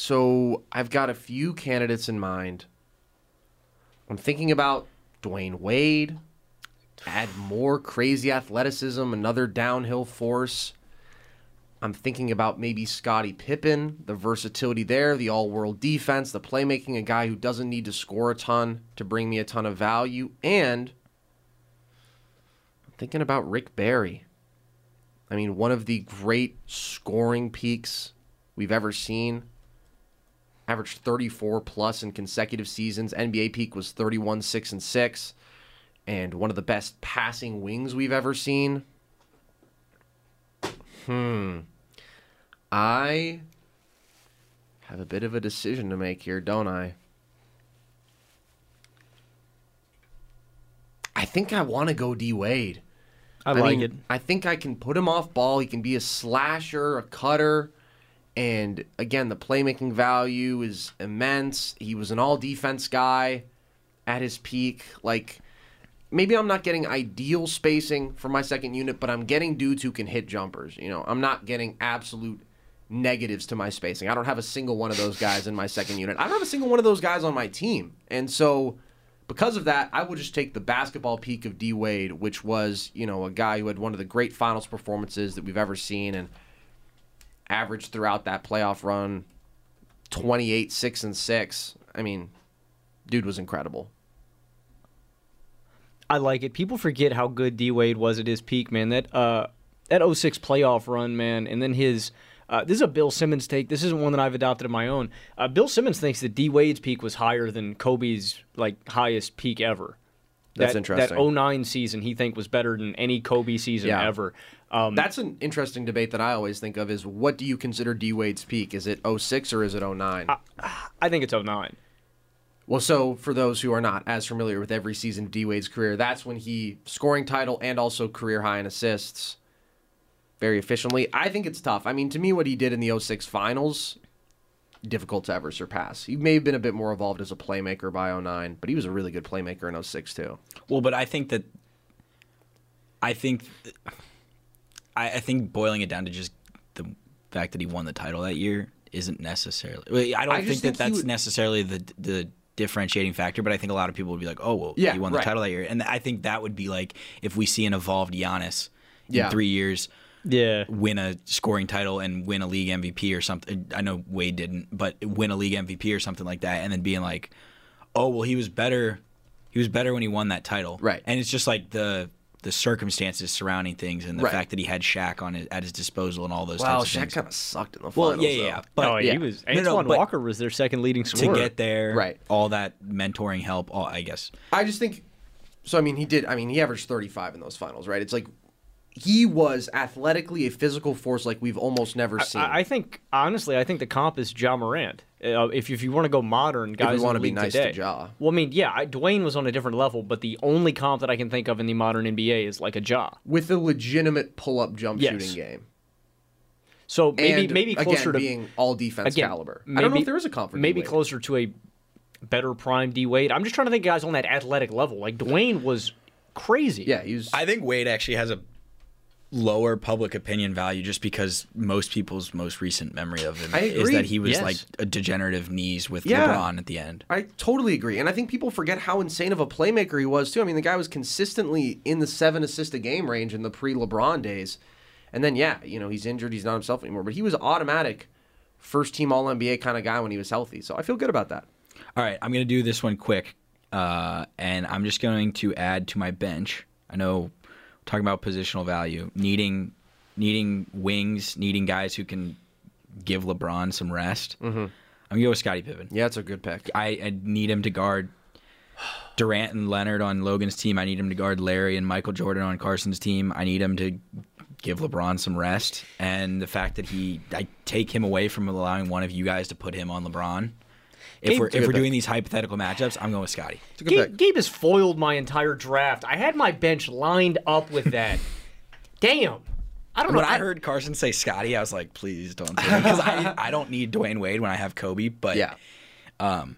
So I've got a few candidates in mind. I'm thinking about Dwyane Wade add more crazy athleticism, another downhill force. I'm thinking about maybe Scottie Pippen, the versatility there, the all world defense, the playmaking, a guy who doesn't need to score a ton to bring me a ton of value. And I'm thinking about Rick Barry. I mean, one of the great scoring peaks we've ever seen. Averaged 34 plus in consecutive seasons. NBA peak was 31, 6, and 6 and one of the best passing wings we've ever seen. Hmm. I have a bit of a decision to make here, don't I? I think I want to go D Wade. I like it. I think I can put him off ball. He can be a slasher, a cutter. And again, the playmaking value is immense. He was an all defense guy at his peak. Like, maybe I'm not getting ideal spacing for my second unit, but I'm getting dudes who can hit jumpers. You know, I'm not getting absolute negatives to my spacing. I don't have a single one of those guys in my second unit. I don't have a single one of those guys on my team. And so because of that, I will just take the basketball peak of D Wade, which was, you know, a guy who had one of the great finals performances that we've ever seen and averaged throughout that playoff run 28, 6, and 6. I mean, dude was incredible. I like it. People forget how good D Wade was at his peak, man. That uh that 06 playoff run, man, and then his uh, this is a Bill Simmons take. This isn't one that I've adopted of my own. Uh, Bill Simmons thinks that D Wade's peak was higher than Kobe's like highest peak ever. That's interesting. That 09 season he think was better than any Kobe season Yeah. ever. Um, That's an interesting debate that I always think of is what do you consider D Wade's peak? Is it 06 or is it 09? I think it's 09. Well, so for those who are not as familiar with every season of D Wade's career, that's when he scoring title and also career high in assists very efficiently. I think it's tough. I mean, to me, what he did in the 06 finals, difficult to ever surpass. He may have been a bit more evolved as a playmaker by 09, but he was a really good playmaker in 06 too. Well, but I think that I think I, I think boiling it down to just the fact that he won the title that year isn't necessarily. I don't I think just that that's would- necessarily the the differentiating factor. But I think a lot of people would be like, "Oh, well, Yeah, he won the right. title that year," and I think that would be like if we see an evolved Giannis in Yeah. three years. Yeah. Win a scoring title and win a league MVP or something. I know Wade didn't, but win a league MVP or something like that, and then being like, "Oh, well, he was better. He was better when he won that title." Right. And it's just like the the circumstances surrounding things and the Right. fact that he had Shaq on his, at his disposal and all those Well, types of Shaq things. kind of sucked in the Well, finals. yeah, yeah, though. yeah. But oh, yeah. he was. No, no, Antoine Walker was their second leading scorer to get there, Right. All that mentoring help, all I guess. I just think so. I mean, he did. I mean, he averaged 35 in those finals, right? It's like he was athletically a physical force like we've almost never seen. I, I think honestly, I think the comp is Ja Morant. Uh, if if you want to go modern, guys, in wanna be nice today. to Ja. Well, I mean, yeah, I, Dwyane was on a different level, but the only comp that I can think of in the modern NBA is like a Ja. with a legitimate pull-up jump Yes. shooting game. So maybe And, maybe closer again, to being all defense again, caliber. I don't know if there is a comp for maybe D-Wade. closer to a better prime D Wade. I'm just trying to think guys on that athletic level. Like Dwyane was crazy. Yeah, he was. I think Wade actually has a lower public opinion value just because most people's most recent memory of him is that he was Yes. like a degenerative knees with Yeah. LeBron at the end. I totally agree, and I think people forget how insane of a playmaker he was too. I mean, the guy was consistently in the seven assist a game range in the pre-LeBron days, and then yeah, you know he's injured, he's not himself anymore, but he was automatic first team All NBA kind of guy when he was healthy. So I feel good about that. All right, I'm going to do this one quick, uh, and I'm just going to add to my bench. I know talking about positional value, needing needing wings, needing guys who can give LeBron some rest. Mm-hmm. I'm gonna go with Scottie Pippen. Yeah, it's a good pick. I, I need him to guard Durant and Leonard on Logan's team. I need him to guard Larry and Michael Jordan on Carson's team. I need him to give LeBron some rest. And the fact that he, I take him away from allowing one of you guys to put him on LeBron. If Gabe- we're if we're pick. doing these hypothetical matchups, I'm going with Scottie. Gabe, Gabe has foiled my entire draft. I had my bench lined up with that. Damn. I don't know. When I heard Carson say Scottie, I was like, please don't say because I, I don't need Dwyane Wade when I have Kobe, but Yeah. um,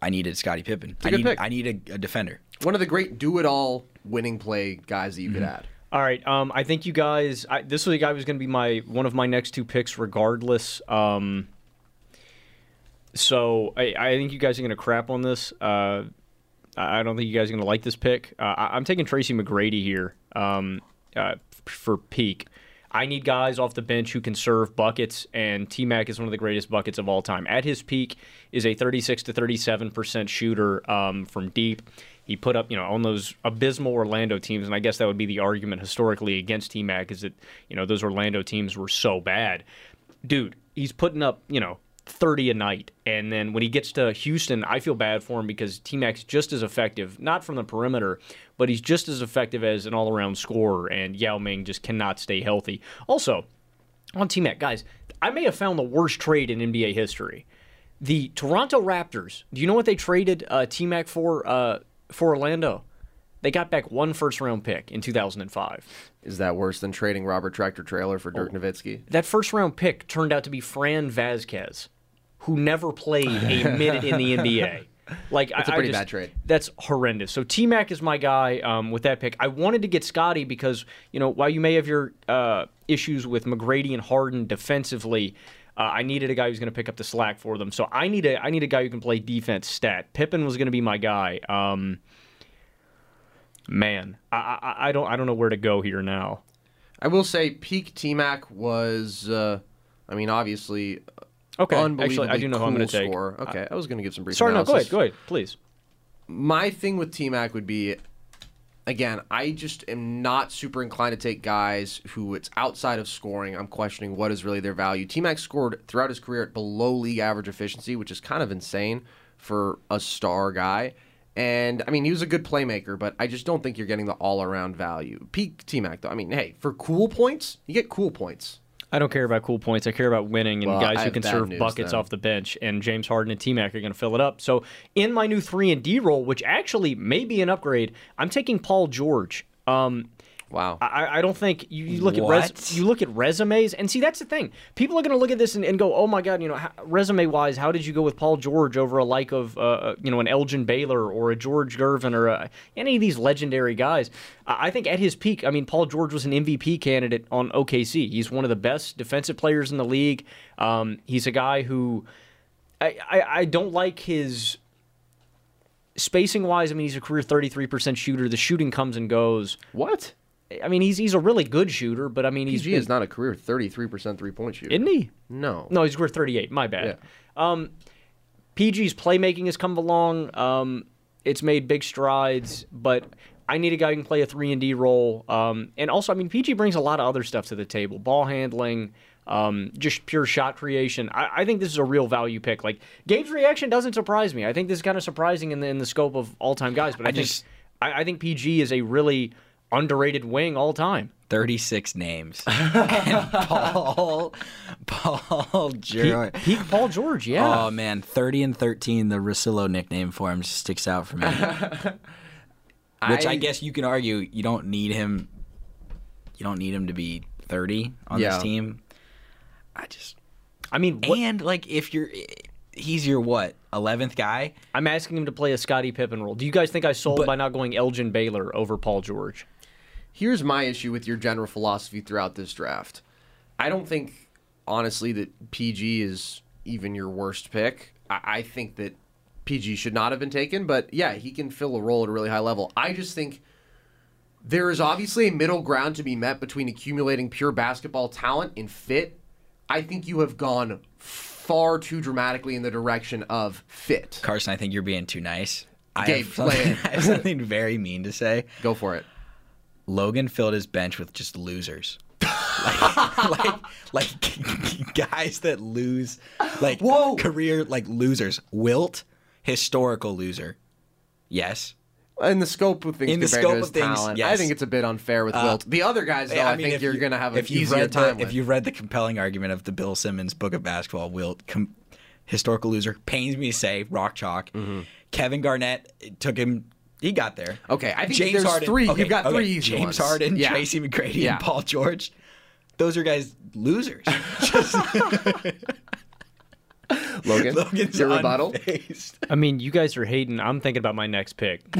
I needed Scottie Pippen. a I good need pick. I need a, a defender. One of the great do-it-all winning play guys that you could add. All right. Um, I think you guys. I, this was a guy who was going to be my one of my next two picks, regardless. Um, so I, I think you guys are going to crap on this. Uh, I don't think you guys are going to like this pick. Uh, I, I'm taking Tracy McGrady here um, uh, for peak. I need guys off the bench who can serve buckets, and T Mac is one of the greatest buckets of all time. At his peak, is a 36 to 37 percent shooter um, from deep. He put up, you know, on those abysmal Orlando teams, and I guess that would be the argument historically against T Mac is that you know those Orlando teams were so bad. Dude, he's putting up, you know, 30 a night. And then when he gets to Houston, I feel bad for him because T Mac's just as effective, not from the perimeter, but he's just as effective as an all around scorer. And Yao Ming just cannot stay healthy. Also, on T Mac, guys, I may have found the worst trade in NBA history. The Toronto Raptors, do you know what they traded uh, T Mac for, uh, for Orlando? They got back one first round pick in 2005. Is that worse than trading Robert Tractor Traylor for Oh. Dirk Nowitzki? That first round pick turned out to be Fran Vasquez, who never played a minute in the NBA. Like That's a I- I pretty just- bad trade. That's horrendous. So T Mac is my guy um, with that pick. I wanted to get Scottie because you know while you may have your uh, issues with McGrady and Harden defensively. Uh, I needed a guy who's going to pick up the slack for them, so I need a I need a guy who can play defense. Stat Pippen was going to be my guy. Um, man, I, I I don't I don't know where to go here now. I will say peak T-Mac was, uh, I mean, obviously, Okay, unbelievably actually, I do know who I'm gonna take. scorer. Okay, I was going to give some brief Sorry, no, go ahead, go ahead, please. My thing with T-Mac would be, again, I just am not super inclined to take guys who it's outside of scoring. I'm questioning what is really their value. T-Mac scored throughout his career at below league average efficiency, which is kind of insane for a star guy. And I mean, he was a good playmaker, but I just don't think you're getting the all-around value. Peak T-Mac, though. I mean, hey, for cool points, you get cool points. I don't care about cool points. I care about winning and Well, guys who can serve news buckets then. off the bench. And James Harden and T Mac are going to fill it up. So in my new three and D role, which actually may be an upgrade, I'm taking Paul George. Um, wow. I, I don't think you, you look at res, you look at resumes and see that's the thing. People are going to look at this and, and go, "Oh my God, you know, resume wise, how did you go with Paul George over a like of uh, you know an Elgin Baylor or a George Gervin or a, any of these legendary guys?" I I think at his peak, I mean, Paul George was an MVP candidate on OKC. He's one of the best defensive players in the league. Um, he's a guy who I, I, I don't like his spacing wise. I mean, he's a career 33% shooter. The shooting comes and goes. What? I mean, he's he's a really good shooter, but I mean, he's PG is not a career 33% three-point shooter. isn't he? No. No, he's career 38. My bad. Um, PG's playmaking has come along. Um, it's made big strides, but I need a guy who can play a three and D role. Um, and also, I mean, PG brings a lot of other stuff to the table: ball handling, um, just pure shot creation. I, I think this is a real value pick. Like Gabe's reaction doesn't surprise me. I think this is kind of surprising in the in the scope of all time guys. But I, I think just- I, I think PG is a really underrated wing all time. 36 names. and Paul, Paul George. Peak, peak Paul George, yeah. Oh man, 30 and 13, the Rosillo nickname for him sticks out for me. Which I, I- guess you can argue you don't need him. You don't need him to be 30 on Yeah. this team. I just I mean, what, and like if you're, he's your what 11th guy. I'm asking him to play a Scottie Pippen role. Do you guys think I sold But- by not going Elgin Baylor over Paul George? Here's my issue with your general philosophy throughout this draft. I don't think, honestly, that PG is even your worst pick. I, I think that PG should not have been taken, but yeah, he can fill a role at a really high level. I just think there is obviously a middle ground to be met between accumulating pure basketball talent and fit. I think you have gone far too dramatically in the direction of fit. Carson, I think you're being too nice. I have, something, lay in. I have something very mean to say. Go for it. Logan filled his bench with just losers. like, like, like guys that lose, like Whoa. career like losers. Wilt, historical loser. Yes. In the scope of things, In the scope of things, talent, I think it's a bit unfair with Uh, Wilt. The other guys, though, I, think you're you- going to have an easier time the. If you read the compelling argument of the Bill Simmons book of basketball, Wilt, com- historical loser, pains me to say, rock chalk. Mm-hmm. Kevin Garnett took him. He got there. Okay, I think James there's Harden, three- you've got okay, three easy James ones. Harden, Yeah. Tracy McGrady, Yeah. and Paul George. Those are guys losers. Logan, Logan's your rebuttal. unfazed. I mean, you guys are hating. I'm thinking about my next pick.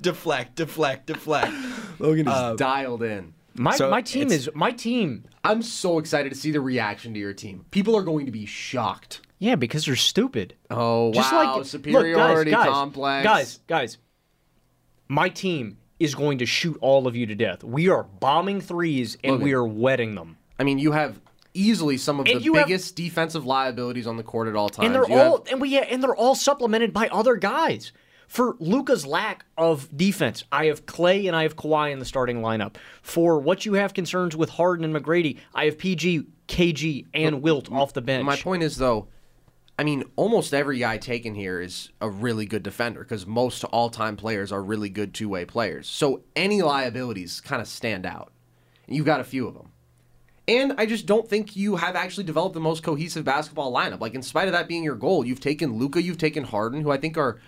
deflect, deflect, deflect. Logan is Uh, dialed in. My So my team is my team. I'm so excited to see the reaction to your team. People are going to be shocked. Yeah, because they're stupid. Oh Just wow, like superiority look, guys, guys, complex. Guys, guys, my team is going to shoot all of you to death. We are bombing threes and Logan. we are wetting them. I mean, you have easily some of And the you have- biggest defensive liabilities on the court at all times. and they're You have- all and we yeah, and they're all supplemented by other guys. For Luka's lack of defense, I have Klay and I have Kawhi in the starting lineup. For what you have concerns with Harden and McGrady, I have PG, KG, and Wilt off the bench. My point is though, I mean, almost every guy taken here is a really good defender because most all-time players are really good two-way players. So any liabilities kind of stand out, you've got a few of them. And I just don't think you have actually developed the most cohesive basketball lineup. Like in spite of that being your goal, you've taken Luka, you've taken Harden, who I think are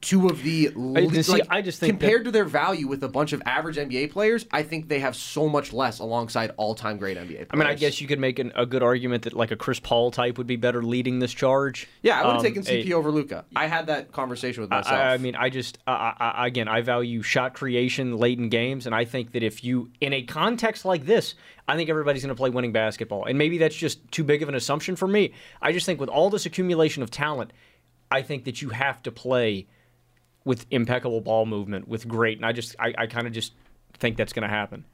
two of the I- see, like, I just think compared to their value with a bunch of average NBA players, I think they have so much less alongside all-time great NBA players. I mean, I guess you could make an, a good argument that like a Chris Paul type would be better leading this charge. Yeah, I would have Um, taken a- CP over Luka. I had that conversation with myself. I, I mean, I just I, I, again, I value shot creation late in games, and I think that if you in a context like this, I think everybody's going to play winning basketball, and maybe that's just too big of an assumption for me. I just think with all this accumulation of talent, I think that you have to play with impeccable ball movement, with great, and I just I, I kind of just think that's going to happen.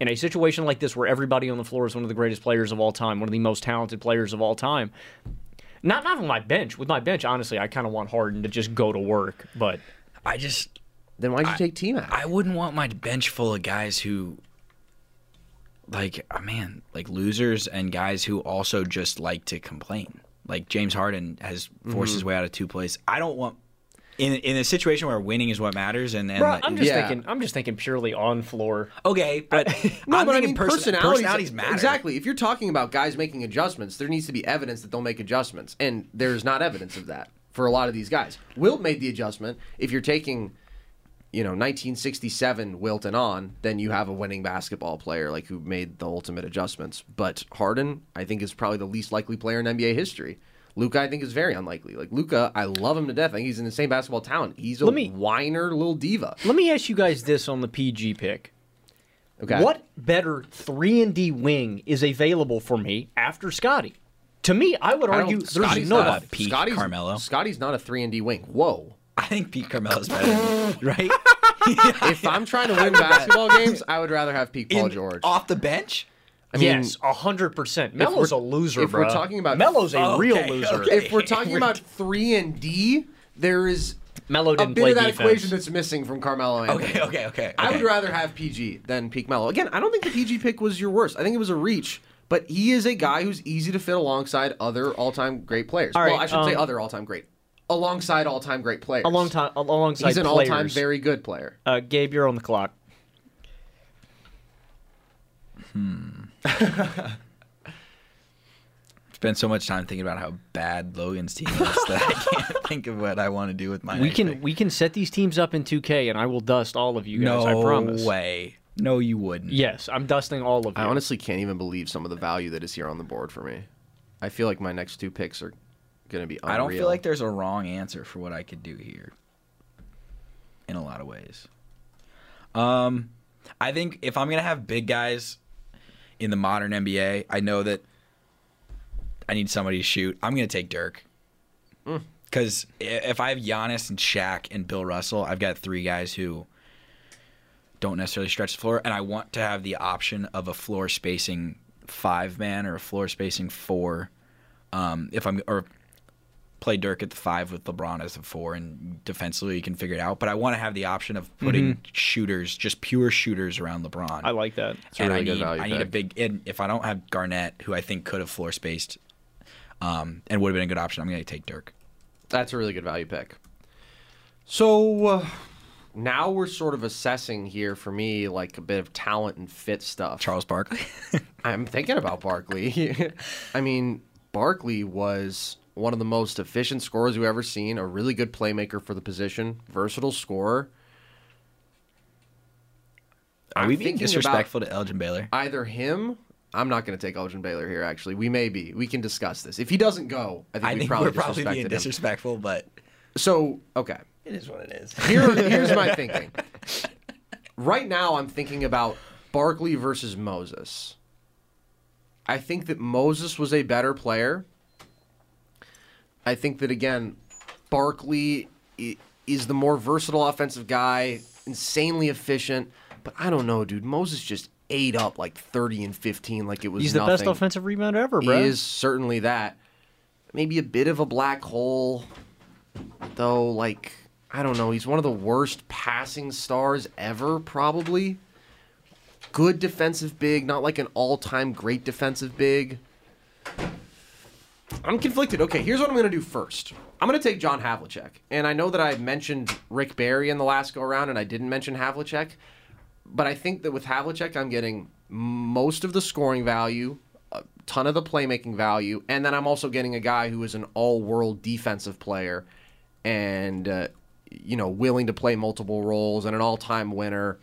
In a situation like this, where everybody on the floor is one of the greatest players of all time, one of the most talented players of all time, not not on my bench. With my bench, honestly, I kind of want Harden to just go to work, but. I just then why'd you take T Mac? I wouldn't want my bench full of guys who, like, oh, man, like losers and guys who also just like to complain. Like James Harden has forced his Mm-hmm. way out of two plays. I don't want in in a situation where winning is what matters. And, and Bro, like- I'm just Yeah. thinking. I'm just thinking purely on floor. okay, but No, I'm but I mean, person- personalities, personalities matter. Exactly. If you're talking about guys making adjustments, there needs to be evidence that they'll make adjustments, and there's not evidence of that for a lot of these guys. Wilt made the adjustment. If you're taking, you know, 1967 Wilt and on, then you have a winning basketball player like who made the ultimate adjustments. But Harden, I think, is probably the least likely player in NBA history. Luka, I think, is very unlikely. Like Luka, I love him to death. I think he's in the same basketball talent. He's a Let me- whiner little diva. Let me ask you guys this on the PG pick. Okay. What better three and D wing is available for me after Scottie? To me, I would I argue there's Scottie's no not Peak Scottie's, Carmelo. Scottie's not a three and D wing. Whoa. I think Pete Carmelo's better, than me, right? if I'm trying to win basketball games, I would rather have Pete Paul In- George. off the bench. I mean, yes, hundred percent. Melo's a loser, if we're talking about- Melo's a Okay, real loser. okay. if we're talking about three and D, there is Melo a didn't a bit play of that defense. equation that's missing from Carmelo. Anthony. Okay, okay, okay. I would rather have PG than Peak Melo. Again, I don't think the PG pick was your worst. I think it was a reach, but he is a guy who's easy to fit alongside other all-time great players. All well, I should say um, other all-time great, alongside all-time great players. a long time, alongside He's an players. all-time very good player. Uh, Gabe, you're on the clock. spent so much time thinking about how bad Logan's team is that I can't think of what I want to do with my. We can pick. we can set these teams up in 2K, and I will dust all of you guys. no I promise. way. No, you wouldn't. Yes, I'm dusting all of you. I honestly can't even believe some of the value that is here on the board for me. I feel like my next two picks are going to be unreal. I don't feel like there's a wrong answer for what I could do here. In a lot of ways. Um, I think if I'm gonna have big guys in the modern NBA, I know that I need somebody to shoot. I'm gonna take Dirk. Because if I have Giannis and Shaq and Bill Russell, I've got three guys who don't necessarily stretch the floor, and I want to have the option of a floor spacing five man or a floor spacing four. Um, if I'm or play Dirk at the five with LeBron as a four, and defensively you can figure it out. But I want to have the option of putting shooters, just pure shooters around LeBron. I like that. That's a and really I good need, value I need a big. And if I don't have Garnett, who I think could have floor spaced, um, and would have been a good option, I'm going to take Dirk. That's a really good value pick. So uh, now we're sort of assessing here for me like a bit of talent and fit stuff. Charles Barkley. I'm thinking about Barkley. I mean, Barkley was one of the most efficient scorers we've ever seen, a really good playmaker for the position, versatile scorer. Are I'm we being thinking about disrespectful to Elgin Baylor? Either him. I'm not going to take Elgin Baylor here. Actually, we may be. We can discuss this. If he doesn't go, I think, I we think probably we're probably disrespected being him. disrespectful, but So okay, it is what it is. Here, here's my thinking. Right now, I'm thinking about Barkley versus Moses. I think that Moses was a better player. I think that again, Barkley is the more versatile offensive guy, insanely efficient. But I don't know, dude. Moses just ate up like 30 and 15, like it was He's the best offensive rebounder ever, He is certainly that. Maybe a bit of a black hole, though. Like I don't know. He's one of the worst passing stars ever, probably. Good defensive big, not like an all-time great defensive big. I'm conflicted. Okay, here's what I'm going to do first. I'm going to take John Havlicek. And I know that I mentioned Rick Barry in the last go around and I didn't mention Havlicek. But I think that with Havlicek, I'm getting most of the scoring value, a ton of the playmaking value, and then I'm also getting a guy who is an all-world defensive player and, uh, you know, willing to play multiple roles and an all-time winner.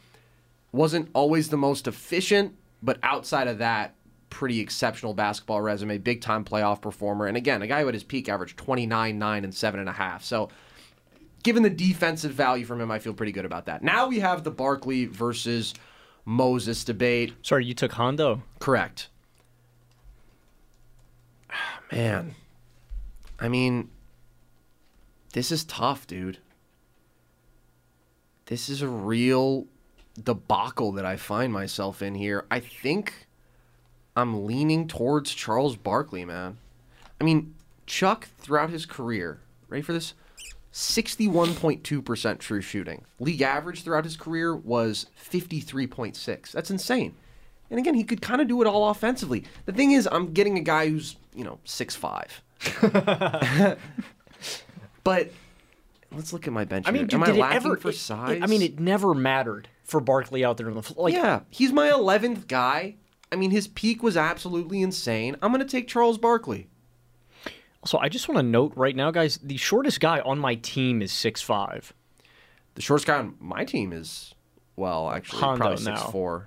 Wasn't always the most efficient, but outside of that, pretty exceptional basketball resume, big time playoff performer, and again, a guy who at his peak averaged 29, 9, and 7.5. So, given the defensive value from him, I feel pretty good about that. Now we have the Barkley versus Moses debate. Sorry, you took Hondo. Correct. Man, I mean, this is tough, dude. This is a real debacle that I find myself in here. I think I'm leaning towards Charles Barkley, man. I mean, Chuck throughout his career, ready for this? 61.2% true shooting. League average throughout his career was 53.6. That's insane. And again, he could kind of do it all offensively. The thing is, I'm getting a guy who's, you know, 6'5. but let's look at my bench. I mean, dude, am I lacking ever? for it- size? I mean, it never mattered for Barkley out there on the floor. Like, yeah, he's my 11th guy. I mean, his peak was absolutely insane. I'm going to take Charles Barkley. So I just want to note right now, guys, the shortest guy on my team is six five. The shortest guy on my team is, well, actually, Hondo probably now. 6'4.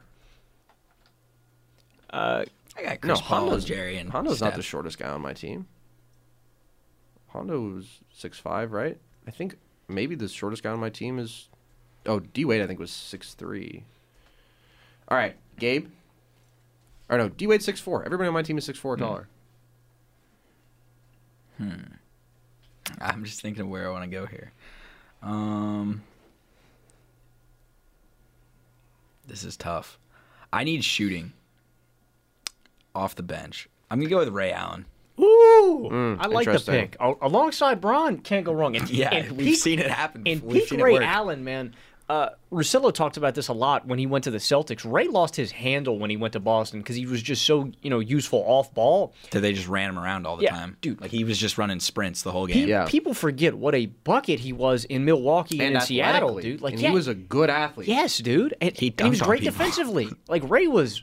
Uh, I got No, Chris Paul, Hondo's, Jerry, and Hondo's not the shortest guy on my team. Hondo was 6'5", right? I think maybe the shortest guy on my team is... Oh, D Wade I think was 6'3". All right, Gabe? Or no, D Wade 6'4". Everybody on my team is 6'4" or taller. Hmm. I'm just thinking of where I want to go here. Um, this is tough. I need shooting off the bench. I'm gonna go with Ray Allen. Ooh, Mm, I like the pick. Alongside Braun, can't go wrong. And, Yeah, and we've seen it happen And. We've peak seen it Ray work. Allen, man. Uh, Russillo talked about this a lot when he went to the Celtics. Ray lost his handle when he went to Boston because he was just so you know useful off ball. That they just ran him around all the Yeah, time, dude. Like he was just running sprints the whole Pe- game. Yeah. People forget what a bucket he was in Milwaukee and, And in Seattle, dude. Like and yeah, he was a good athlete. Yes, dude. And He and he was dunked great people. defensively. Like Ray was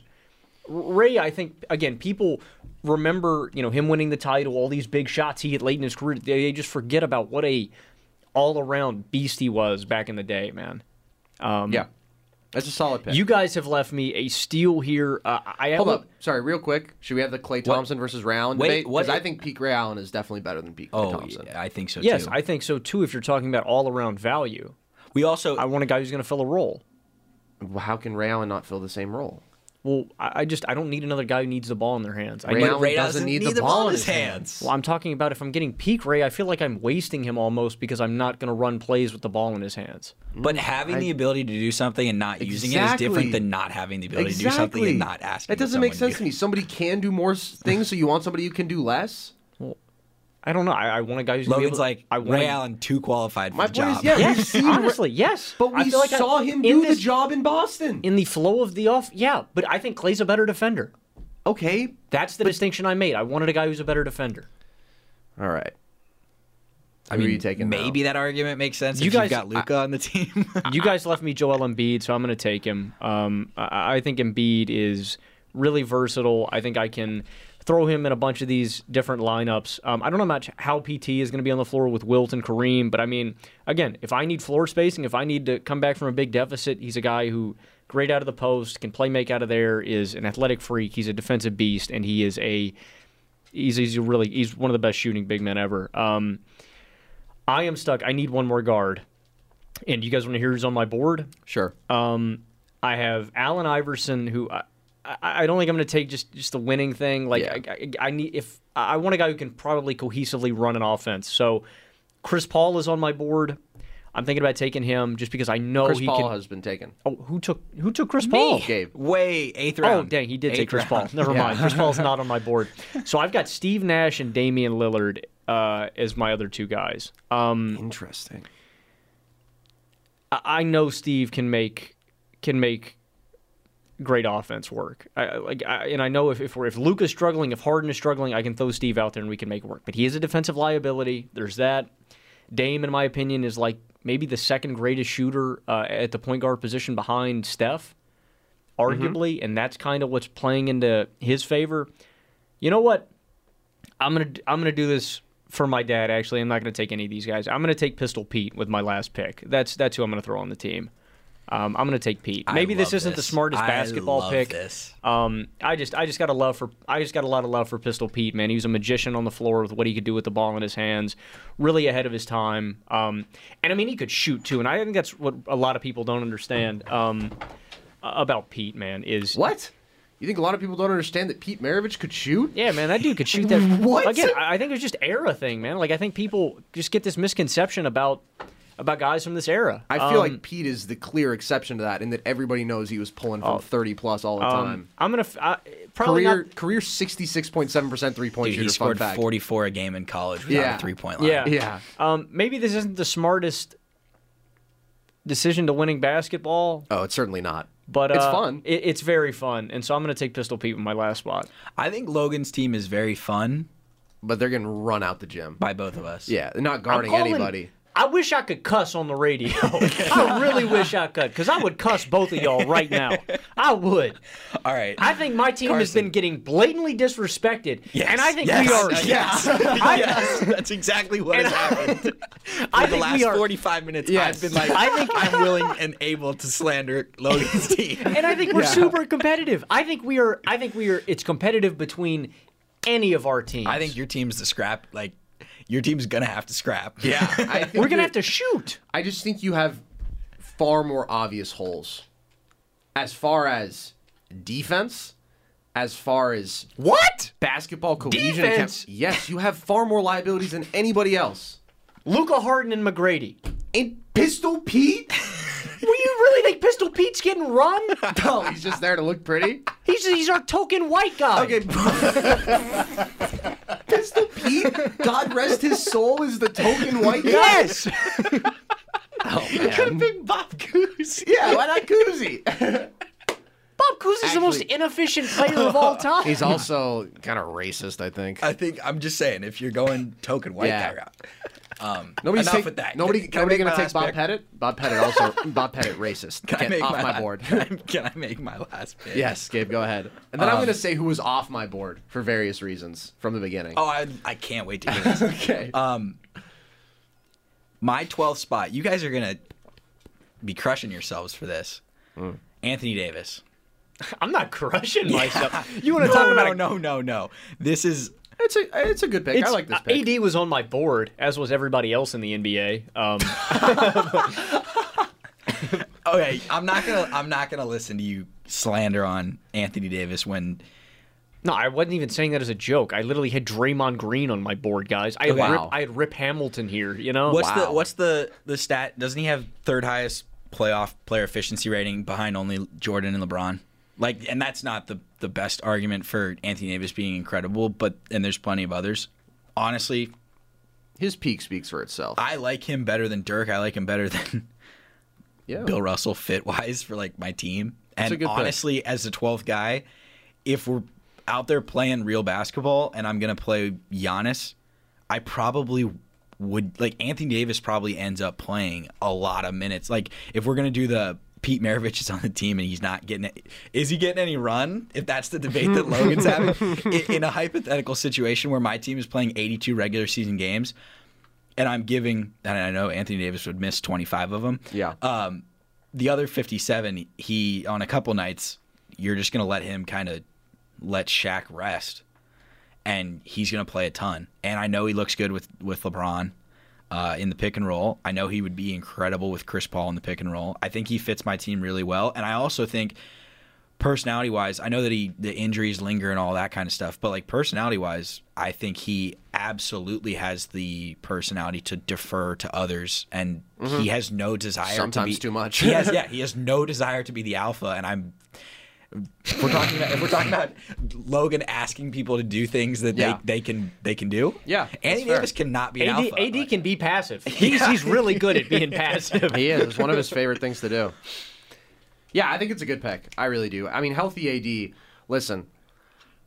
Ray, I think again, people remember, you know, him winning the title, all these big shots he hit late in his career. They, they just forget about what a all around beast he was back in the day, man. Um, Yeah. That's a solid pick. You guys have left me a steal here. Uh, I Hold have up. Sorry, real quick. Should we have the Klay Thompson versus Round Wait, debate? Because I i- think peak Ray Allen is definitely better than peak Klay Oh, Thompson. yeah, I think so Yes, too. I think so too. If you're talking about all around value, we also I want a guy who's going to fill a role. How can Ray Allen not fill the same role? Well, I, I just I don't need another guy who needs the ball in their hands. I Ray need, Allen Ray doesn't doesn't need, need the the ball ball in in his his hands. hands. well, I'm talking about if I'm getting peak Ray, I feel like I'm wasting him almost because I'm not going to run plays with the ball in his hands. But having I- the ability to do something and not using it is different than not having the ability to do something and not asking. That doesn't make sense to me. Somebody can do more things, so you want somebody who can do less. I don't know. I, I want a guy who's gonna be Logan's able, like I Ray Allen too qualified for My the point is, job. yeah, Yes, seen honestly, yes. But I we feel like I- saw him do this- the job in Boston. in the flow of the off. Yeah, but I think Klay's a better defender. okay, That's the distinction I made. I wanted a guy who's a better defender. all right. I are mean, you taking now? maybe that argument makes sense. You if guys- you've got Luka on the team. you guys left me Joel Embiid, so I'm going to take him. Um, I, I think Embiid is really versatile. I think I can throw him in a bunch of these different lineups. Um, I don't know much how PT is going to be on the floor with Wilt and Kareem, but I mean, again, if I need floor spacing, if I need to come back from a big deficit, he's a guy who great out of the post, can play make out of there, is an athletic freak. He's a defensive beast, and he is a he's he's really he's one of the best shooting big men ever. Um, I am stuck. I need one more guard. And you guys want to hear who's on my board? Sure. Um, I have Allen Iverson, who I, I, I don't think I'm going to take just just the winning thing. Like Yeah. I, I, I need if I want a guy who can probably cohesively run an offense. So Chris Paul is on my board. I'm thinking about taking him just because I know Chris he Paul can. has been taken. Oh, who took who took Chris Paul? Gabe. Way eighth round. Oh, dang, he did Eighth take Chris Paul. round. Never mind. Chris Paul's not on my board. So I've got Steve Nash and Damian Lillard uh, as my other two guys. Um, Interesting. I I know Steve can make can make great offense work. I, like, I, and I know if if, if Luka's struggling, if Harden is struggling, I can throw Steve out there and we can make it work. But he is a defensive liability. There's that. Dame, in my opinion, is like maybe the second greatest shooter uh, at the point guard position behind Steph, arguably, and that's kind of what's playing into his favor. You know what? I'm gonna I'm gonna do this for my dad. Actually, I'm not gonna take any of these guys. I'm gonna take Pistol Pete with my last pick. That's that's who I'm gonna throw on the team. Um, I'm gonna take Pete. Maybe this isn't the this. smartest I basketball pick. this. Um, I just I just got a love for I just got a lot of love for Pistol Pete. Man, he was a magician on the floor with what he could do with the ball in his hands. Really ahead of his time. Um, and I mean he could shoot too. And I think that's what a lot of people don't understand um, about Pete. Man, is What? You think a lot of people don't understand that Pete Maravich could shoot? yeah, man, that dude could shoot that. What? Again, I I think it's just era thing, man. Like I think people just get this misconception about about guys from this era. I feel Um, like Pete is the clear exception to that, in that everybody knows he was pulling from 30 plus all the um, time. I'm gonna f- I, probably Career not, career 66.7 percent three point Dude, shooter. he scored 44 a game in college without Yeah. a three point line. Yeah. Yeah. Um, maybe this isn't the smartest decision to winning basketball, Oh, it's certainly not. but It's uh, fun. It, it's very fun, and so I'm going to take Pistol Pete with my last spot. I think Logan's team is very fun But they're gonna run out the gym. by both of us. Yeah, they're not I'm guarding calling- anybody. I wish I could cuss on the radio. I really wish I could, because I would cuss both of y'all right now. I would. All right. I think my team has been getting blatantly disrespected, Yes, and I think yes, we are. Yes, yes, that's exactly what has happened. For I the think last are. 45 minutes, Yes. I've been like, I think- I'm willing and able to slander Logan's team. and I think we're super competitive. I think we are. I think we are. It's competitive between any of our teams. I think your team's the scrap. Like, your team's gonna have to scrap. Yeah, I think we're gonna that- have to shoot. I just think you have far more obvious holes. As far as defense, as far as What? basketball cohesion, Defense? chem- yes, you have far more liabilities than anybody else. Luka Harden and McGrady. And Pistol Pete? Will you really think Pistol Pete's getting run? no, he's just there to look pretty. He's he's our token white guy. Okay. Pistol Pete, God rest his soul, is the token white guy. Yes. Oh, man. Big Bob Goose. Yeah, why not Cousy? Bob Cousy's the most inefficient player of all time. He's also kind of racist, I think. I think I'm just saying, if you're going token white Yeah. guy route, um, Nobody's enough take, with that. Nobody, Can- can I nobody make gonna my take last Bob pick? Pettit. Bob Pettit also. Bob Pettit racist. Can I Get make off my, my, la- board. Can I, can I make my last pick? yes, Gabe, go ahead. And then I'm Um, gonna say who was off my board for various reasons from the beginning. Oh, I, I can't wait to hear this. okay. Um, my 12th spot. You guys are gonna be crushing yourselves for this. Mm. Anthony Davis. I'm not crushing myself. You want to no, talk about no, a- no, no, no. This is it's a it's a good pick. I like this pick. AD was on my board, as was everybody else in the NBA. Um, Okay, I'm not gonna I'm not gonna listen to you slander on Anthony Davis when No, I wasn't even saying that as a joke. I literally had Draymond Green on my board, guys. I had, Okay. Rip, Wow. I had Rip Hamilton here. You know, what's the what's the the stat? Doesn't he have third highest playoff player efficiency rating behind only Jordan and LeBron? Like, and that's not the the best argument for Anthony Davis being incredible, but and there's plenty of others. Honestly, His peak speaks for itself. I like him better than Dirk. I like him better than yeah. Bill Russell fit wise for like my team. That's And good pick. honestly, as the 12th guy, if we're out there playing real basketball and I'm gonna play Giannis, I probably would like Anthony Davis probably ends up playing a lot of minutes. Like if we're gonna do the Pete Maravich is on the team and he's not getting it. Is he getting any run? If that's the debate that Logan's having, in, in a hypothetical situation where my team is playing 82 regular season games, and I'm giving, and I know Anthony Davis would miss 25 of them. Yeah. Um, the other 57, he on a couple nights, you're just gonna let him kind of let Shaq rest, and he's gonna play a ton. And I know he looks good with with LeBron uh, in the pick and roll. I know he would be incredible with Chris Paul in the pick and roll. I think he fits my team really well, and I also think personality wise, I know that he the injuries linger and all that kind of stuff, but like personality wise, I think he absolutely has the personality to defer to others, and he has no desire. Mm-hmm. Sometimes to be, too much. he has, yeah, he has no desire to be the alpha, and I'm. If we're talking about if we're talking about Logan asking people to do things that Yeah. they, they can they can do. Yeah, that's Anthony fair. Davis cannot be an AD, alpha. AD Like, can be passive. He's, he's really good at being passive. He is. It's one of his favorite things to do. Yeah, I think it's a good pick. I really do. I mean, healthy AD. Listen,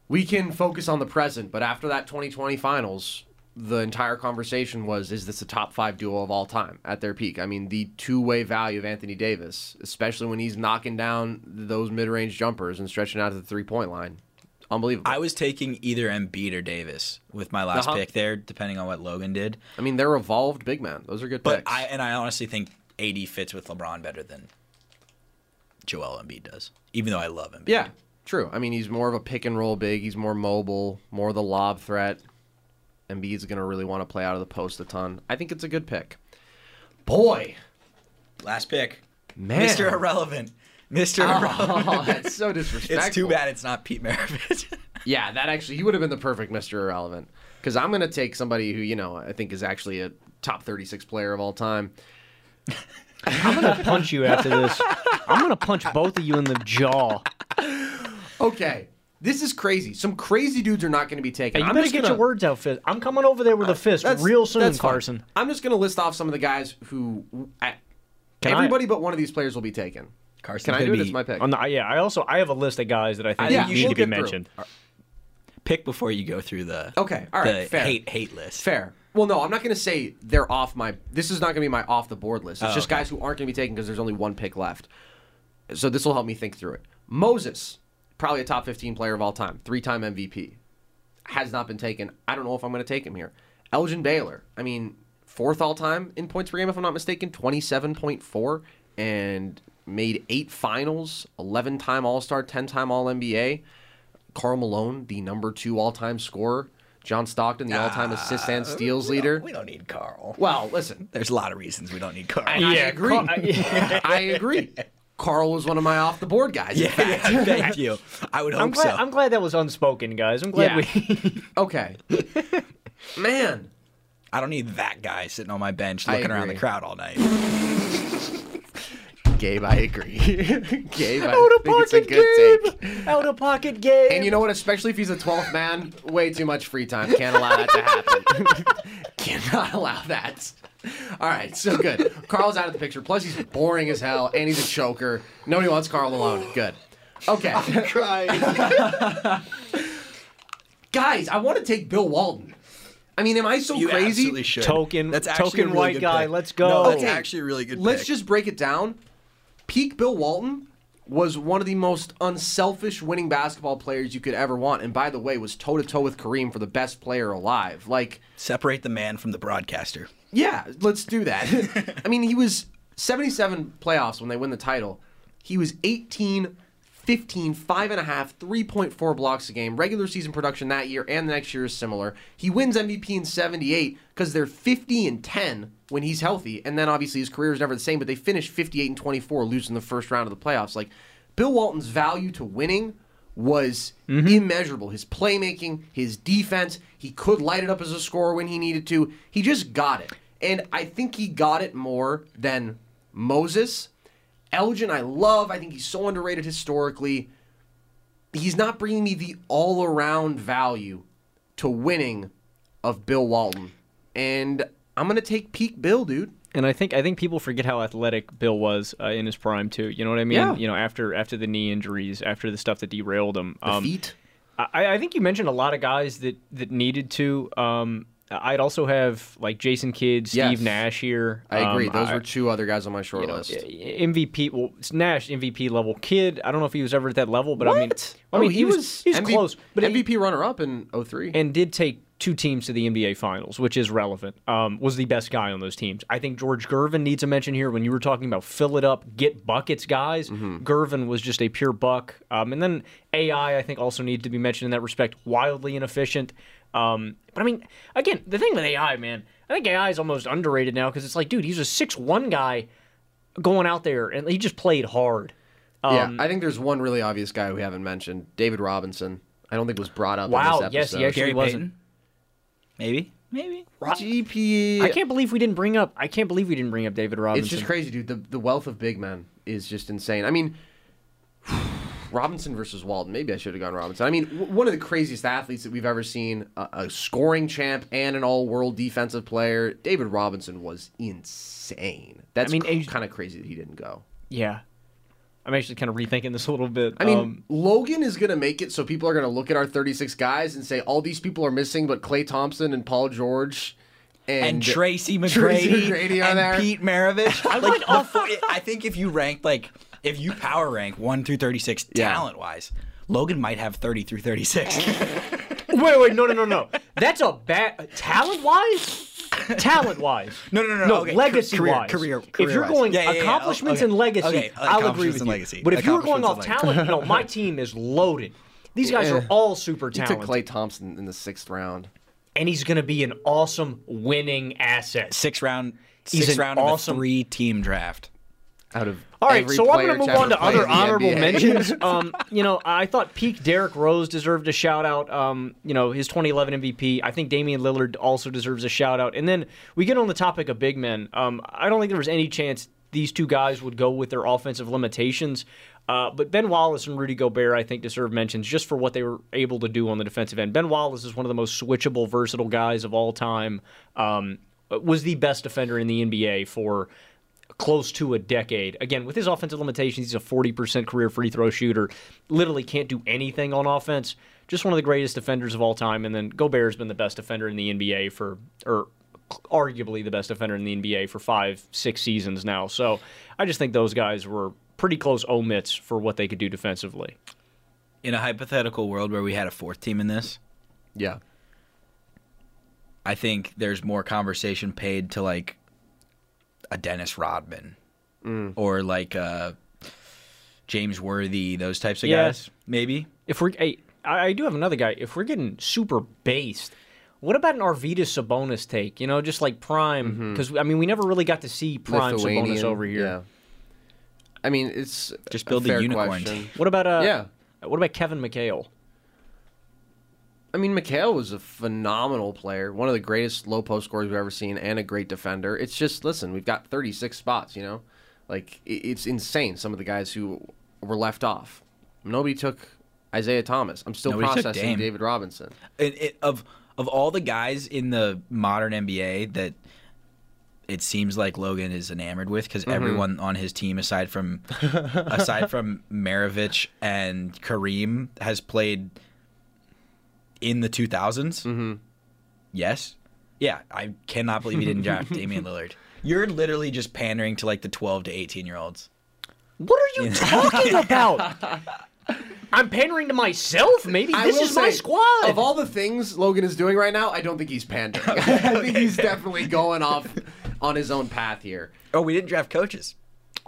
we can focus on the present, but after that 2020 finals, the entire conversation was: Is this a top five duo of all time at their peak? I mean, the two-way value of Anthony Davis, especially when he's knocking down those mid-range jumpers and stretching out to the three-point line, unbelievable. I was taking either Embiid or Davis with my last Uh-huh. pick there, depending on what Logan did. I mean, they're evolved big men. Those are good But picks. I and I honestly think AD fits with LeBron better than Joel Embiid does. Even though I love Embiid. Yeah, true. I mean, he's more of a pick and roll big. He's more mobile, more the lob threat. Embiid's going to really want to play out of the post a ton. I think it's a good pick. Boy, Last pick. Man. Mr. Irrelevant. Mr. Oh, Irrelevant. oh, that's so disrespectful. It's too bad it's not Pete Maravich. Yeah, that actually he would have been the perfect Mr. Irrelevant. Because I'm going to take somebody who you know I think is actually a top 36 player of all time. I'm gonna punch you after this. I'm gonna punch both of you in the jaw. Okay, this is crazy. Some crazy dudes are not going to be taken. Hey, you I'm better just get gonna- your words out, fist. I'm coming over there with a uh, fist That's- real soon, that's fine. Carson. I'm just going to list off some of the guys who I, Can I- everybody but one of these players will be taken. Carson, Can I gonna do it? be- It's my pick. On the, yeah, I also I have a list of guys that I think I think need you to be get through. mentioned. Pick before you go through the Okay, all right, the fair. hate hate list. Fair. Well, no, I'm not going to say they're off my. This is not going to be my off the board list. It's Oh, just okay. guys who aren't going to be taken because there's only one pick left. So this will help me think through it. Moses, probably a top 15 player of all time, three time MVP, has not been taken. I don't know if I'm going to take him here. Elgin Baylor, I mean, fourth all time in points per game, if I'm not mistaken, 27.4, and made eight finals, 11 time All Star, 10 time All NBA. Karl Malone, the number two all time scorer. John Stockton, the ah, all time assists and steals leader. We don't need Karl. Well, listen, There's a lot of reasons we don't need Karl. I, I agree. Karl- yeah. I agree. Karl was one of my off the board guys. in yeah, fact. yeah, thank you. I would hope I'm glad, so. I'm glad that was unspoken, guys. I'm glad Yeah. we. Okay. Man. I don't need that guy sitting on my bench looking around the crowd all night. Gabe, I agree. Gabe, I Out of think it's a pocket, good take. Gabe. Out of pocket, Gabe. And you know what? Especially if he's a 12th man, way too much free time. Can't allow that to happen. Cannot allow that. All right, so good. Karl's out of the picture. Plus, he's boring as hell, and he's a choker. Nobody wants Karl alone. Good. Okay. Guys, I want to take Bill Walton. I mean, am I so You crazy? absolutely should. Token- That's actually token a really white good guy, pick. let's go. No, that's Okay. actually a really good. Let's pick. just break it down. Peak Bill Walton was one of the most unselfish winning basketball players you could ever want, and by the way, was toe to toe with Kareem for the best player alive. Like, separate the man from the broadcaster. yeah, let's do that. I mean, he was 77 playoffs when they win the title. He was 18, 15, 5.5, 3.4 blocks a game. Regular season production that year and the next year is similar. He wins MVP in 78 because they're 50 and 10 when he's healthy. And then obviously his career is never the same, but they finished 58 and 24, losing the first round of the playoffs. Like, Bill Walton's value to winning was mm-hmm. immeasurable. His playmaking, his defense, he could light it up as a scorer when he needed to. He just got it. And I think he got it more than Moses. Elgin, I love. I think he's so underrated historically. He's not bringing me the all around value to winning of Bill Walton. And I'm going to take peak Bill, dude. And I think I think people forget how athletic Bill was uh, in his prime too. You know what I mean? Yeah. You know, after after the knee injuries, after the stuff that derailed him. The feet. I, I think you mentioned a lot of guys that that needed to. Um, I'd also have like Jason Kidd, Steve Yes. Nash here. I agree. Um, Those I- were two other guys on my short you know, list. MVP. Well, it's Nash MVP level. Kidd. I don't know if he was ever at that level, but I mean, What? I mean, Oh, he, was, he was MV close, but he- MVP runner up in 03. and did take two teams to the NBA Finals, which is relevant. Um, was the best guy on those teams. I think George Gervin needs a mention here. When you were talking about fill it up, get buckets, guys, Mm-hmm. Gervin was just a pure buck. Um, and then AI, I think, also needs to be mentioned in that respect. Wildly inefficient. Um, but I mean, again, the thing with AI, man, I think AI is almost underrated now because it's like, dude, he's a six one guy going out there, and he just played hard. yeah, Um, I think there's one really obvious guy we haven't mentioned David Robinson. I don't think was brought up Wow, in this yes, episode. he actually Gary wasn't. Payton? Maybe. Maybe. GP. I can't believe we didn't bring up. I can't believe we didn't bring up David Robinson. It's just crazy, dude. The the wealth of big men is just insane. I mean, Robinson versus Walton. Maybe I should have gone Robinson. I mean, w- one of the craziest athletes that we've ever seen, a, a scoring champ and an all-world defensive player. David Robinson was insane. That's I mean, kind of crazy that he didn't go. Yeah. I'm actually kind of rethinking this a little bit. I mean, Um, Logan is going to make it so people are going to look at our 36 guys and say all these people are missing, but Klay Thompson and Paul George and, and Tracy McGrady, Tracy McGrady are and there. Pete Maravich. I like, would the offer- I think if you rank like if you power rank one through thirty six Yeah. talent wise, Logan might have thirty through thirty six. wait, wait, no, no, no, no. That's a bad talent wise. Talent wise, No, no, no, no. no. okay, legacy career, wise, career, if you're going Yeah, yeah, yeah, accomplishments okay. and legacy, Okay, I'll agree with and you. legacy. But if you're going off Accomplishments and talent, no, my team is loaded. These guys are all super he took talented, Klay Thompson in the sixth round. and he's going to be an awesome winning asset. Six round, He's six an round awesome- of a three team draft. Out of All right, so I'm going to move on to other honorable NBA. mentions. Um, you know, I thought peak Derrick Rose deserved a shout out. Um, you know, his 2011 MVP. I think Damian Lillard also deserves a shout out. And then we get on the topic of big men. Um, I don't think there was any chance these two guys would go with their offensive limitations. Uh, but Ben Wallace and Rudy Gobert, I think, deserve mentions just for what they were able to do on the defensive end. Ben Wallace is one of the most switchable, versatile guys of all time. Um, was the best defender in the NBA for close to a decade. Again, with his offensive limitations, he's a 40% career free throw shooter. Literally can't do anything on offense. Just one of the greatest defenders of all time. And then Gobert's been the best defender in the NBA for, or arguably the best defender in the NBA for five, six seasons now. So I just think those guys were pretty close omits for what they could do defensively. In a hypothetical world where we had a fourth team in this, Yeah. I think there's more conversation paid to like a Dennis Rodman Mm. or like uh, James Worthy, those types of Yeah. guys. Maybe. If we're, hey, I, I do have another guy. If we're getting super based, what about an Arvydas Sabonis take? You know, just like prime, because I mean, we never really got to see prime Sabonis Lithuanian, over here. Yeah. I mean, it's Just a build the fair unicorn question. What about uh? Yeah. What about Kevin McHale? I mean, McHale was a phenomenal player, one of the greatest low post scorers we've ever seen, and a great defender. It's just, listen, we've got 36 spots, you know? Like, it's insane, some of the guys who were left off. Nobody took Isiah Thomas. I'm still Nobody processing David Robinson. it, it, of of all the guys in the modern NBA that it seems like Logan is enamored with because mm-hmm. everyone on his team aside from aside from Maravich and Kareem has played in the 2000s. Mm-hmm. Yes. Yeah, I cannot believe he didn't draft Damian Lillard. You're literally just pandering to like the 12 to 18 year olds. What are you talking about? I'm pandering to myself. Maybe I this will is my squad. Of all the things Logan is doing right now, I don't think he's pandering. I think he's definitely going off on his own path here. Oh, we didn't draft coaches.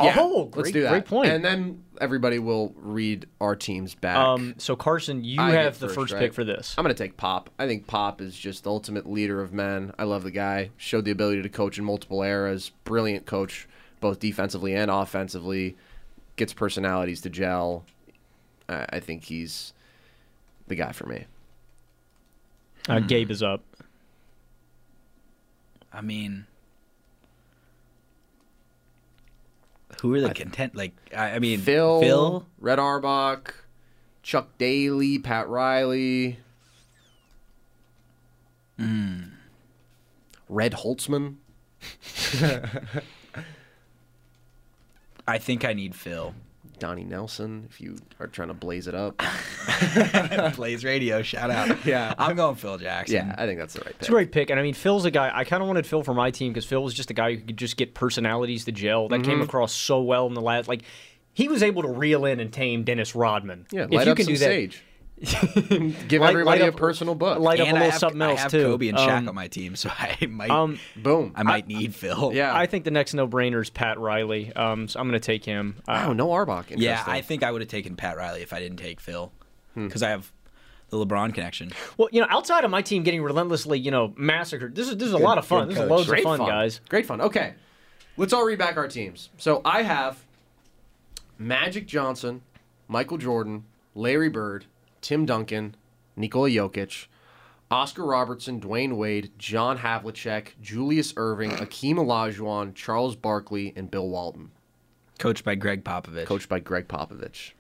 Yeah, Oh, let's do that. great point. And then everybody will read our teams back. Um, so Carson, you I have the first right? pick for this. I'm going to take Pop. I think Pop is just the ultimate leader of men. I love the guy. Showed the ability to coach in multiple eras. Brilliant coach, both defensively and offensively. Gets personalities to gel. I I think he's the guy for me. Uh, Gabe is up. I mean, who are the content? Like, I, I mean, Phil, Phil. Red Auerbach, Chuck Daly, Pat Riley, Hmm. Red Holzman. I think I need Phil. Donnie Nelson, if you are trying to blaze it up. Blaze Radio, shout out. Yeah. I'm going Phil Jackson. Yeah, I think that's the right It's pick. a great pick, and I mean Phil's a guy. I kind of wanted Phil for my team because Phil was just a guy who could just get personalities to gel. That Mm-hmm. came across so well in the last. Like he was able to reel in and tame Dennis Rodman. Yeah, if light you up can some do that, sage. Give Light- everybody light a personal book. light up and a I little have, something I else have too. Kobe and Shaq Um, on my team, so I might, Um, Boom. I might need Phil. yeah. I think the next no-brainer is Pat Riley. Um, so I'm going to take him. Uh, wow, no Auerbach. Yeah, I think I would have taken Pat Riley if I didn't take Phil, Hmm. because I have the LeBron connection. Well, you know, outside of my team getting relentlessly, you know, massacred, this is this is a lot of fun. good This is loads Great of fun, fun, guys. Great fun. Okay, let's all read back our teams. So I have Magic Johnson, Michael Jordan, Larry Bird, Tim Duncan, Nikola Jokic, Oscar Robertson, Dwyane Wade, John Havlicek, Julius Erving, Hakeem Olajuwon, Charles Barkley, and Bill Walton, Coached by Gregg Popovich. coached by Gregg Popovich.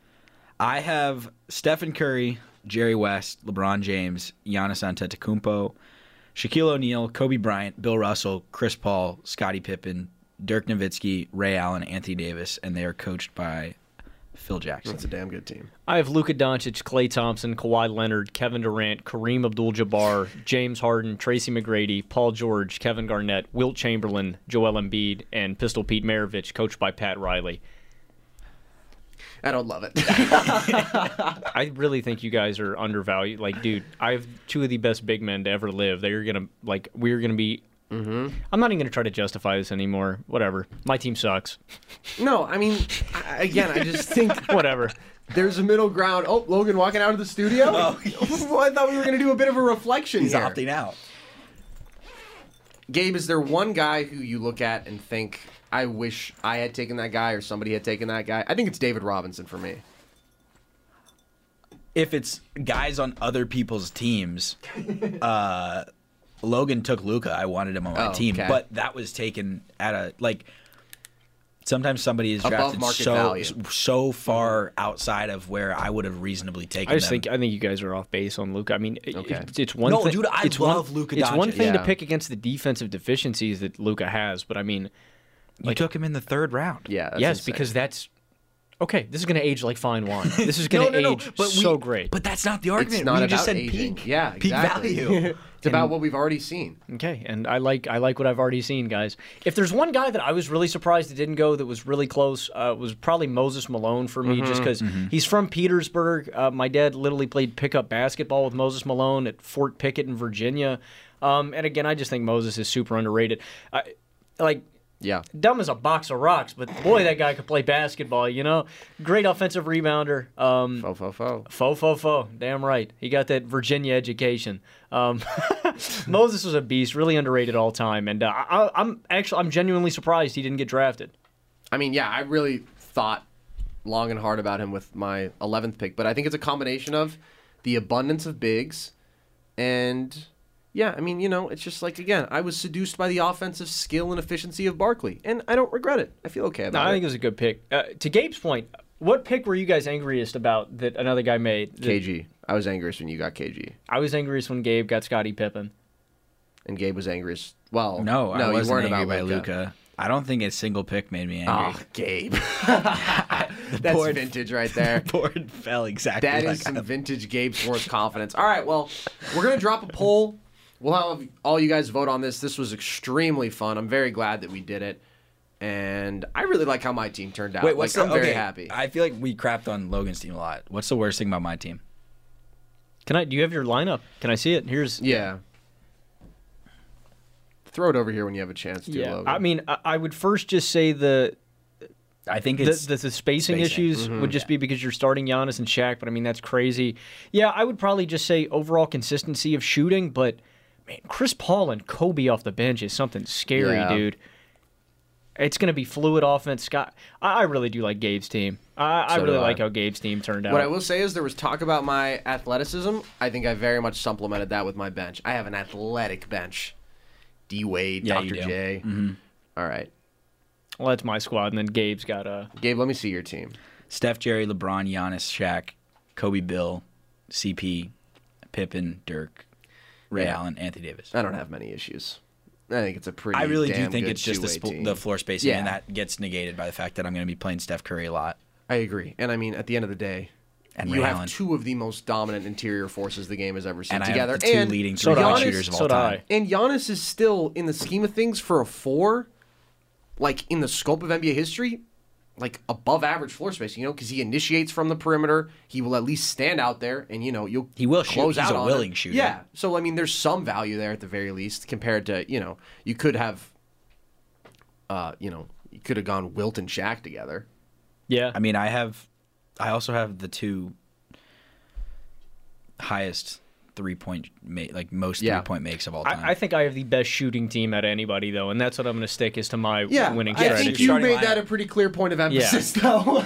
I have Stephen Curry, Jerry West, LeBron James, Giannis Antetokounmpo, Shaquille O'Neal, Kobe Bryant, Bill Russell, Chris Paul, Scottie Pippen, Dirk Nowitzki, Ray Allen, Anthony Davis, and they are coached by Phil Jackson. That's a damn good team. I have Luka Doncic, Klay Thompson, Kawhi Leonard, Kevin Durant, Kareem Abdul-Jabbar, James Harden, Tracy McGrady, Paul George, Kevin Garnett, Wilt Chamberlain, Joel Embiid, and Pistol Pete Maravich, coached by Pat Riley. I don't love it. I really think you guys are undervalued. Like, dude, I have two of the best big men to ever live. They're gonna like we're gonna be. Mm-hmm. I'm not even gonna try to justify this anymore. Whatever. My team sucks. no, I mean, I, again, I just think Whatever. there's a middle ground. Oh, Logan walking out of the studio. Oh, well, I thought we were going to do a bit of a reflection He's here. opting out. Gabe, is there one guy who you look at and think, I wish I had taken that guy or somebody had taken that guy? I think it's David Robinson for me. If it's guys on other people's teams, uh, Logan took Luka. I wanted him on my Oh, team, okay. but that was taken at a like. Sometimes somebody is Above drafted so value. so far outside of where I would have reasonably taken I just them. think I think you guys are off base on Luka. I mean, Okay. it's, it's one No, thing. dude, I it's love one, Luka It's one Doncic. thing to pick against the defensive deficiencies that Luka has, but I mean, you took him in the third round. Yeah. that's yes, insane. because that's okay. This is going to age like fine wine. This is going to no, no, no, age but we- so great. But that's not the argument. it's not we about just said aging. peak. Yeah, peak exactly. value. it's about what we've already seen. Okay, and I like I like what I've already seen, guys. If there's one guy that I was really surprised it didn't go, that was really close, uh, was probably Moses Malone for me, just because he's from Petersburg. Uh, my dad literally played pickup basketball with Moses Malone at Fort Pickett in Virginia, um, and again, I just think Moses is super underrated. I, like Yeah. dumb as a box of rocks, but boy, that guy could play basketball. You know, great offensive rebounder. Um, Fo, fo, fo. Fo fo fo. Damn right. He got that Virginia education. Um, Moses was a beast, really underrated all time, and uh, I, I'm actually I'm genuinely surprised he didn't get drafted. I mean, yeah, I really thought long and hard about him with my 11th pick, but I think it's a combination of the abundance of bigs and yeah, I mean, you know, it's just like again, I was seduced by the offensive skill and efficiency of Barkley, and I don't regret it. I feel okay No, about I it. think it was a good pick. Uh, to Gabe's point, what pick were you guys angriest about that another guy made? That- KG. I was angriest when you got KG, I was angriest when Gabe got Scottie Pippen. and Gabe was angriest. Well, No, no, I wasn't you weren't angry about by Luka. Luca. I don't think a single pick made me angry. Oh, Gabe. That's board- vintage right there. board fell exactly That like is some I- vintage Gabe Swartz confidence. All right, well, we're gonna drop a poll. We'll have all you guys vote on this. This was extremely fun. I'm very glad that we did it, and I really like how my team turned out. Wait, what's like, the, I'm very okay, happy. I feel like we crapped on Logan's team a lot. What's the worst thing about my team? Can I? Do you have your lineup? Can I see it? Here's yeah. Throw it over here when you have a chance to. yeah. Logan. I mean, I, I would first just say the I think the, it's the, the spacing, spacing. issues Mm-hmm. would just be because you're starting Giannis and Shaq, but I mean that's crazy. Yeah, I would probably just say overall consistency of shooting, but man, Chris Paul and Kobe off the bench is something scary, Yeah. dude. It's going to be fluid offense. Scott, I, I really do like Gabe's team. I, I So do really I. like how Gabe's team turned out. What I will say is there was talk about my athleticism. I think I very much supplemented that with my bench. I have an athletic bench. D Wade, Yeah, you Dr. do. J. Mm-hmm. All right. well, that's my squad, and then Gabe's got a. Gabe, let me see your team. Steph, Jerry, LeBron, Giannis, Shaq, Kobe, Bill, CP, Pippen, Dirk, Ray Yeah. Allen, Anthony Davis. I don't have many issues. I think it's a pretty. I really do think it's just the, sp- the floor spacing, and that gets negated by the fact that I'm going to be playing Steph Curry a lot. I agree, and I mean, at the end of the day, And you Ray have Allen. two of the most dominant interior forces the game has ever seen And I have together. the two and leading three-point I. shooters of So all do time. I. And Giannis is still, in the scheme of things, for a four, like in the scope of NBA history, like above average floor space. You know, because he initiates from the perimeter. He will at least stand out there, and you know you'll He will close shoot. close He's out a on willing it. shooter. Yeah. So I mean, there's some value there at the very least compared to you know you could have, uh, you know, you could have gone Wilt and Shaq together. yeah. I mean, I have, I also have the two highest three point, ma- like most Yeah. three point makes of all time. I, I think I have the best shooting team out of anybody, though, and that's what I'm going to stick is to my Yeah, winning I strategy. think you Starting made that a pretty clear point of emphasis, though.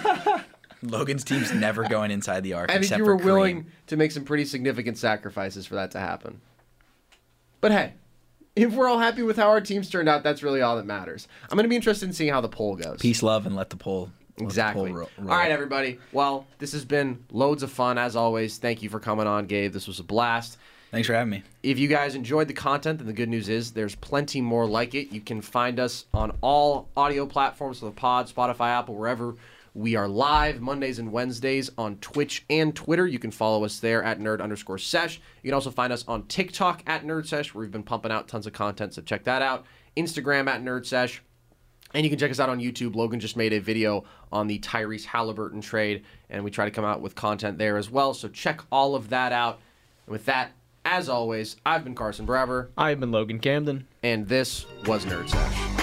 Logan's team's never going inside the arc. I think you were willing to make some pretty significant sacrifices for that to happen. But hey, if we're all happy with how our teams turned out, that's really all that matters. I'm going to be interested in seeing how the poll goes. Peace, love, and let the poll. Exactly. roll. right, everybody. Well, this has been loads of fun as always. Thank you for coming on, Gabe. This was a blast. Thanks for having me. If you guys enjoyed the content, then the good news is there's plenty more like it. You can find us on all audio platforms, so the Pod, Spotify, Apple, wherever we are live Mondays and Wednesdays on Twitch and Twitter. You can follow us there at nerd underscore sesh. You can also find us on TikTok at nerd sesh, where we've been pumping out tons of content, so check that out. Instagram at nerd sesh. And you can check us out on YouTube. Logan just made a video on the Tyrese Halliburton trade, and we try to come out with content there as well. So check all of that out. And with that, as always, I've been Carson Braver, I've been Logan Camden. and this was Nerd Sesh.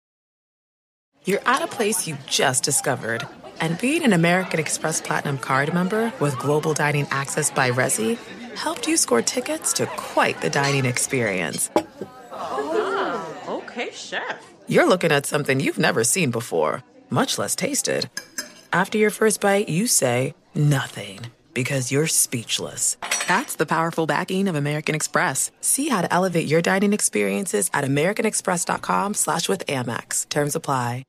You're at a place you just discovered. And being an American Express Platinum card member with global dining access by Resy helped you score tickets to quite the dining experience. Oh, Okay, chef. You're looking at something you've never seen before, much less tasted. After your first bite, you say nothing because you're speechless. That's the powerful backing of American Express. See how to elevate your dining experiences at americanexpress.com slash with Amex. Terms apply.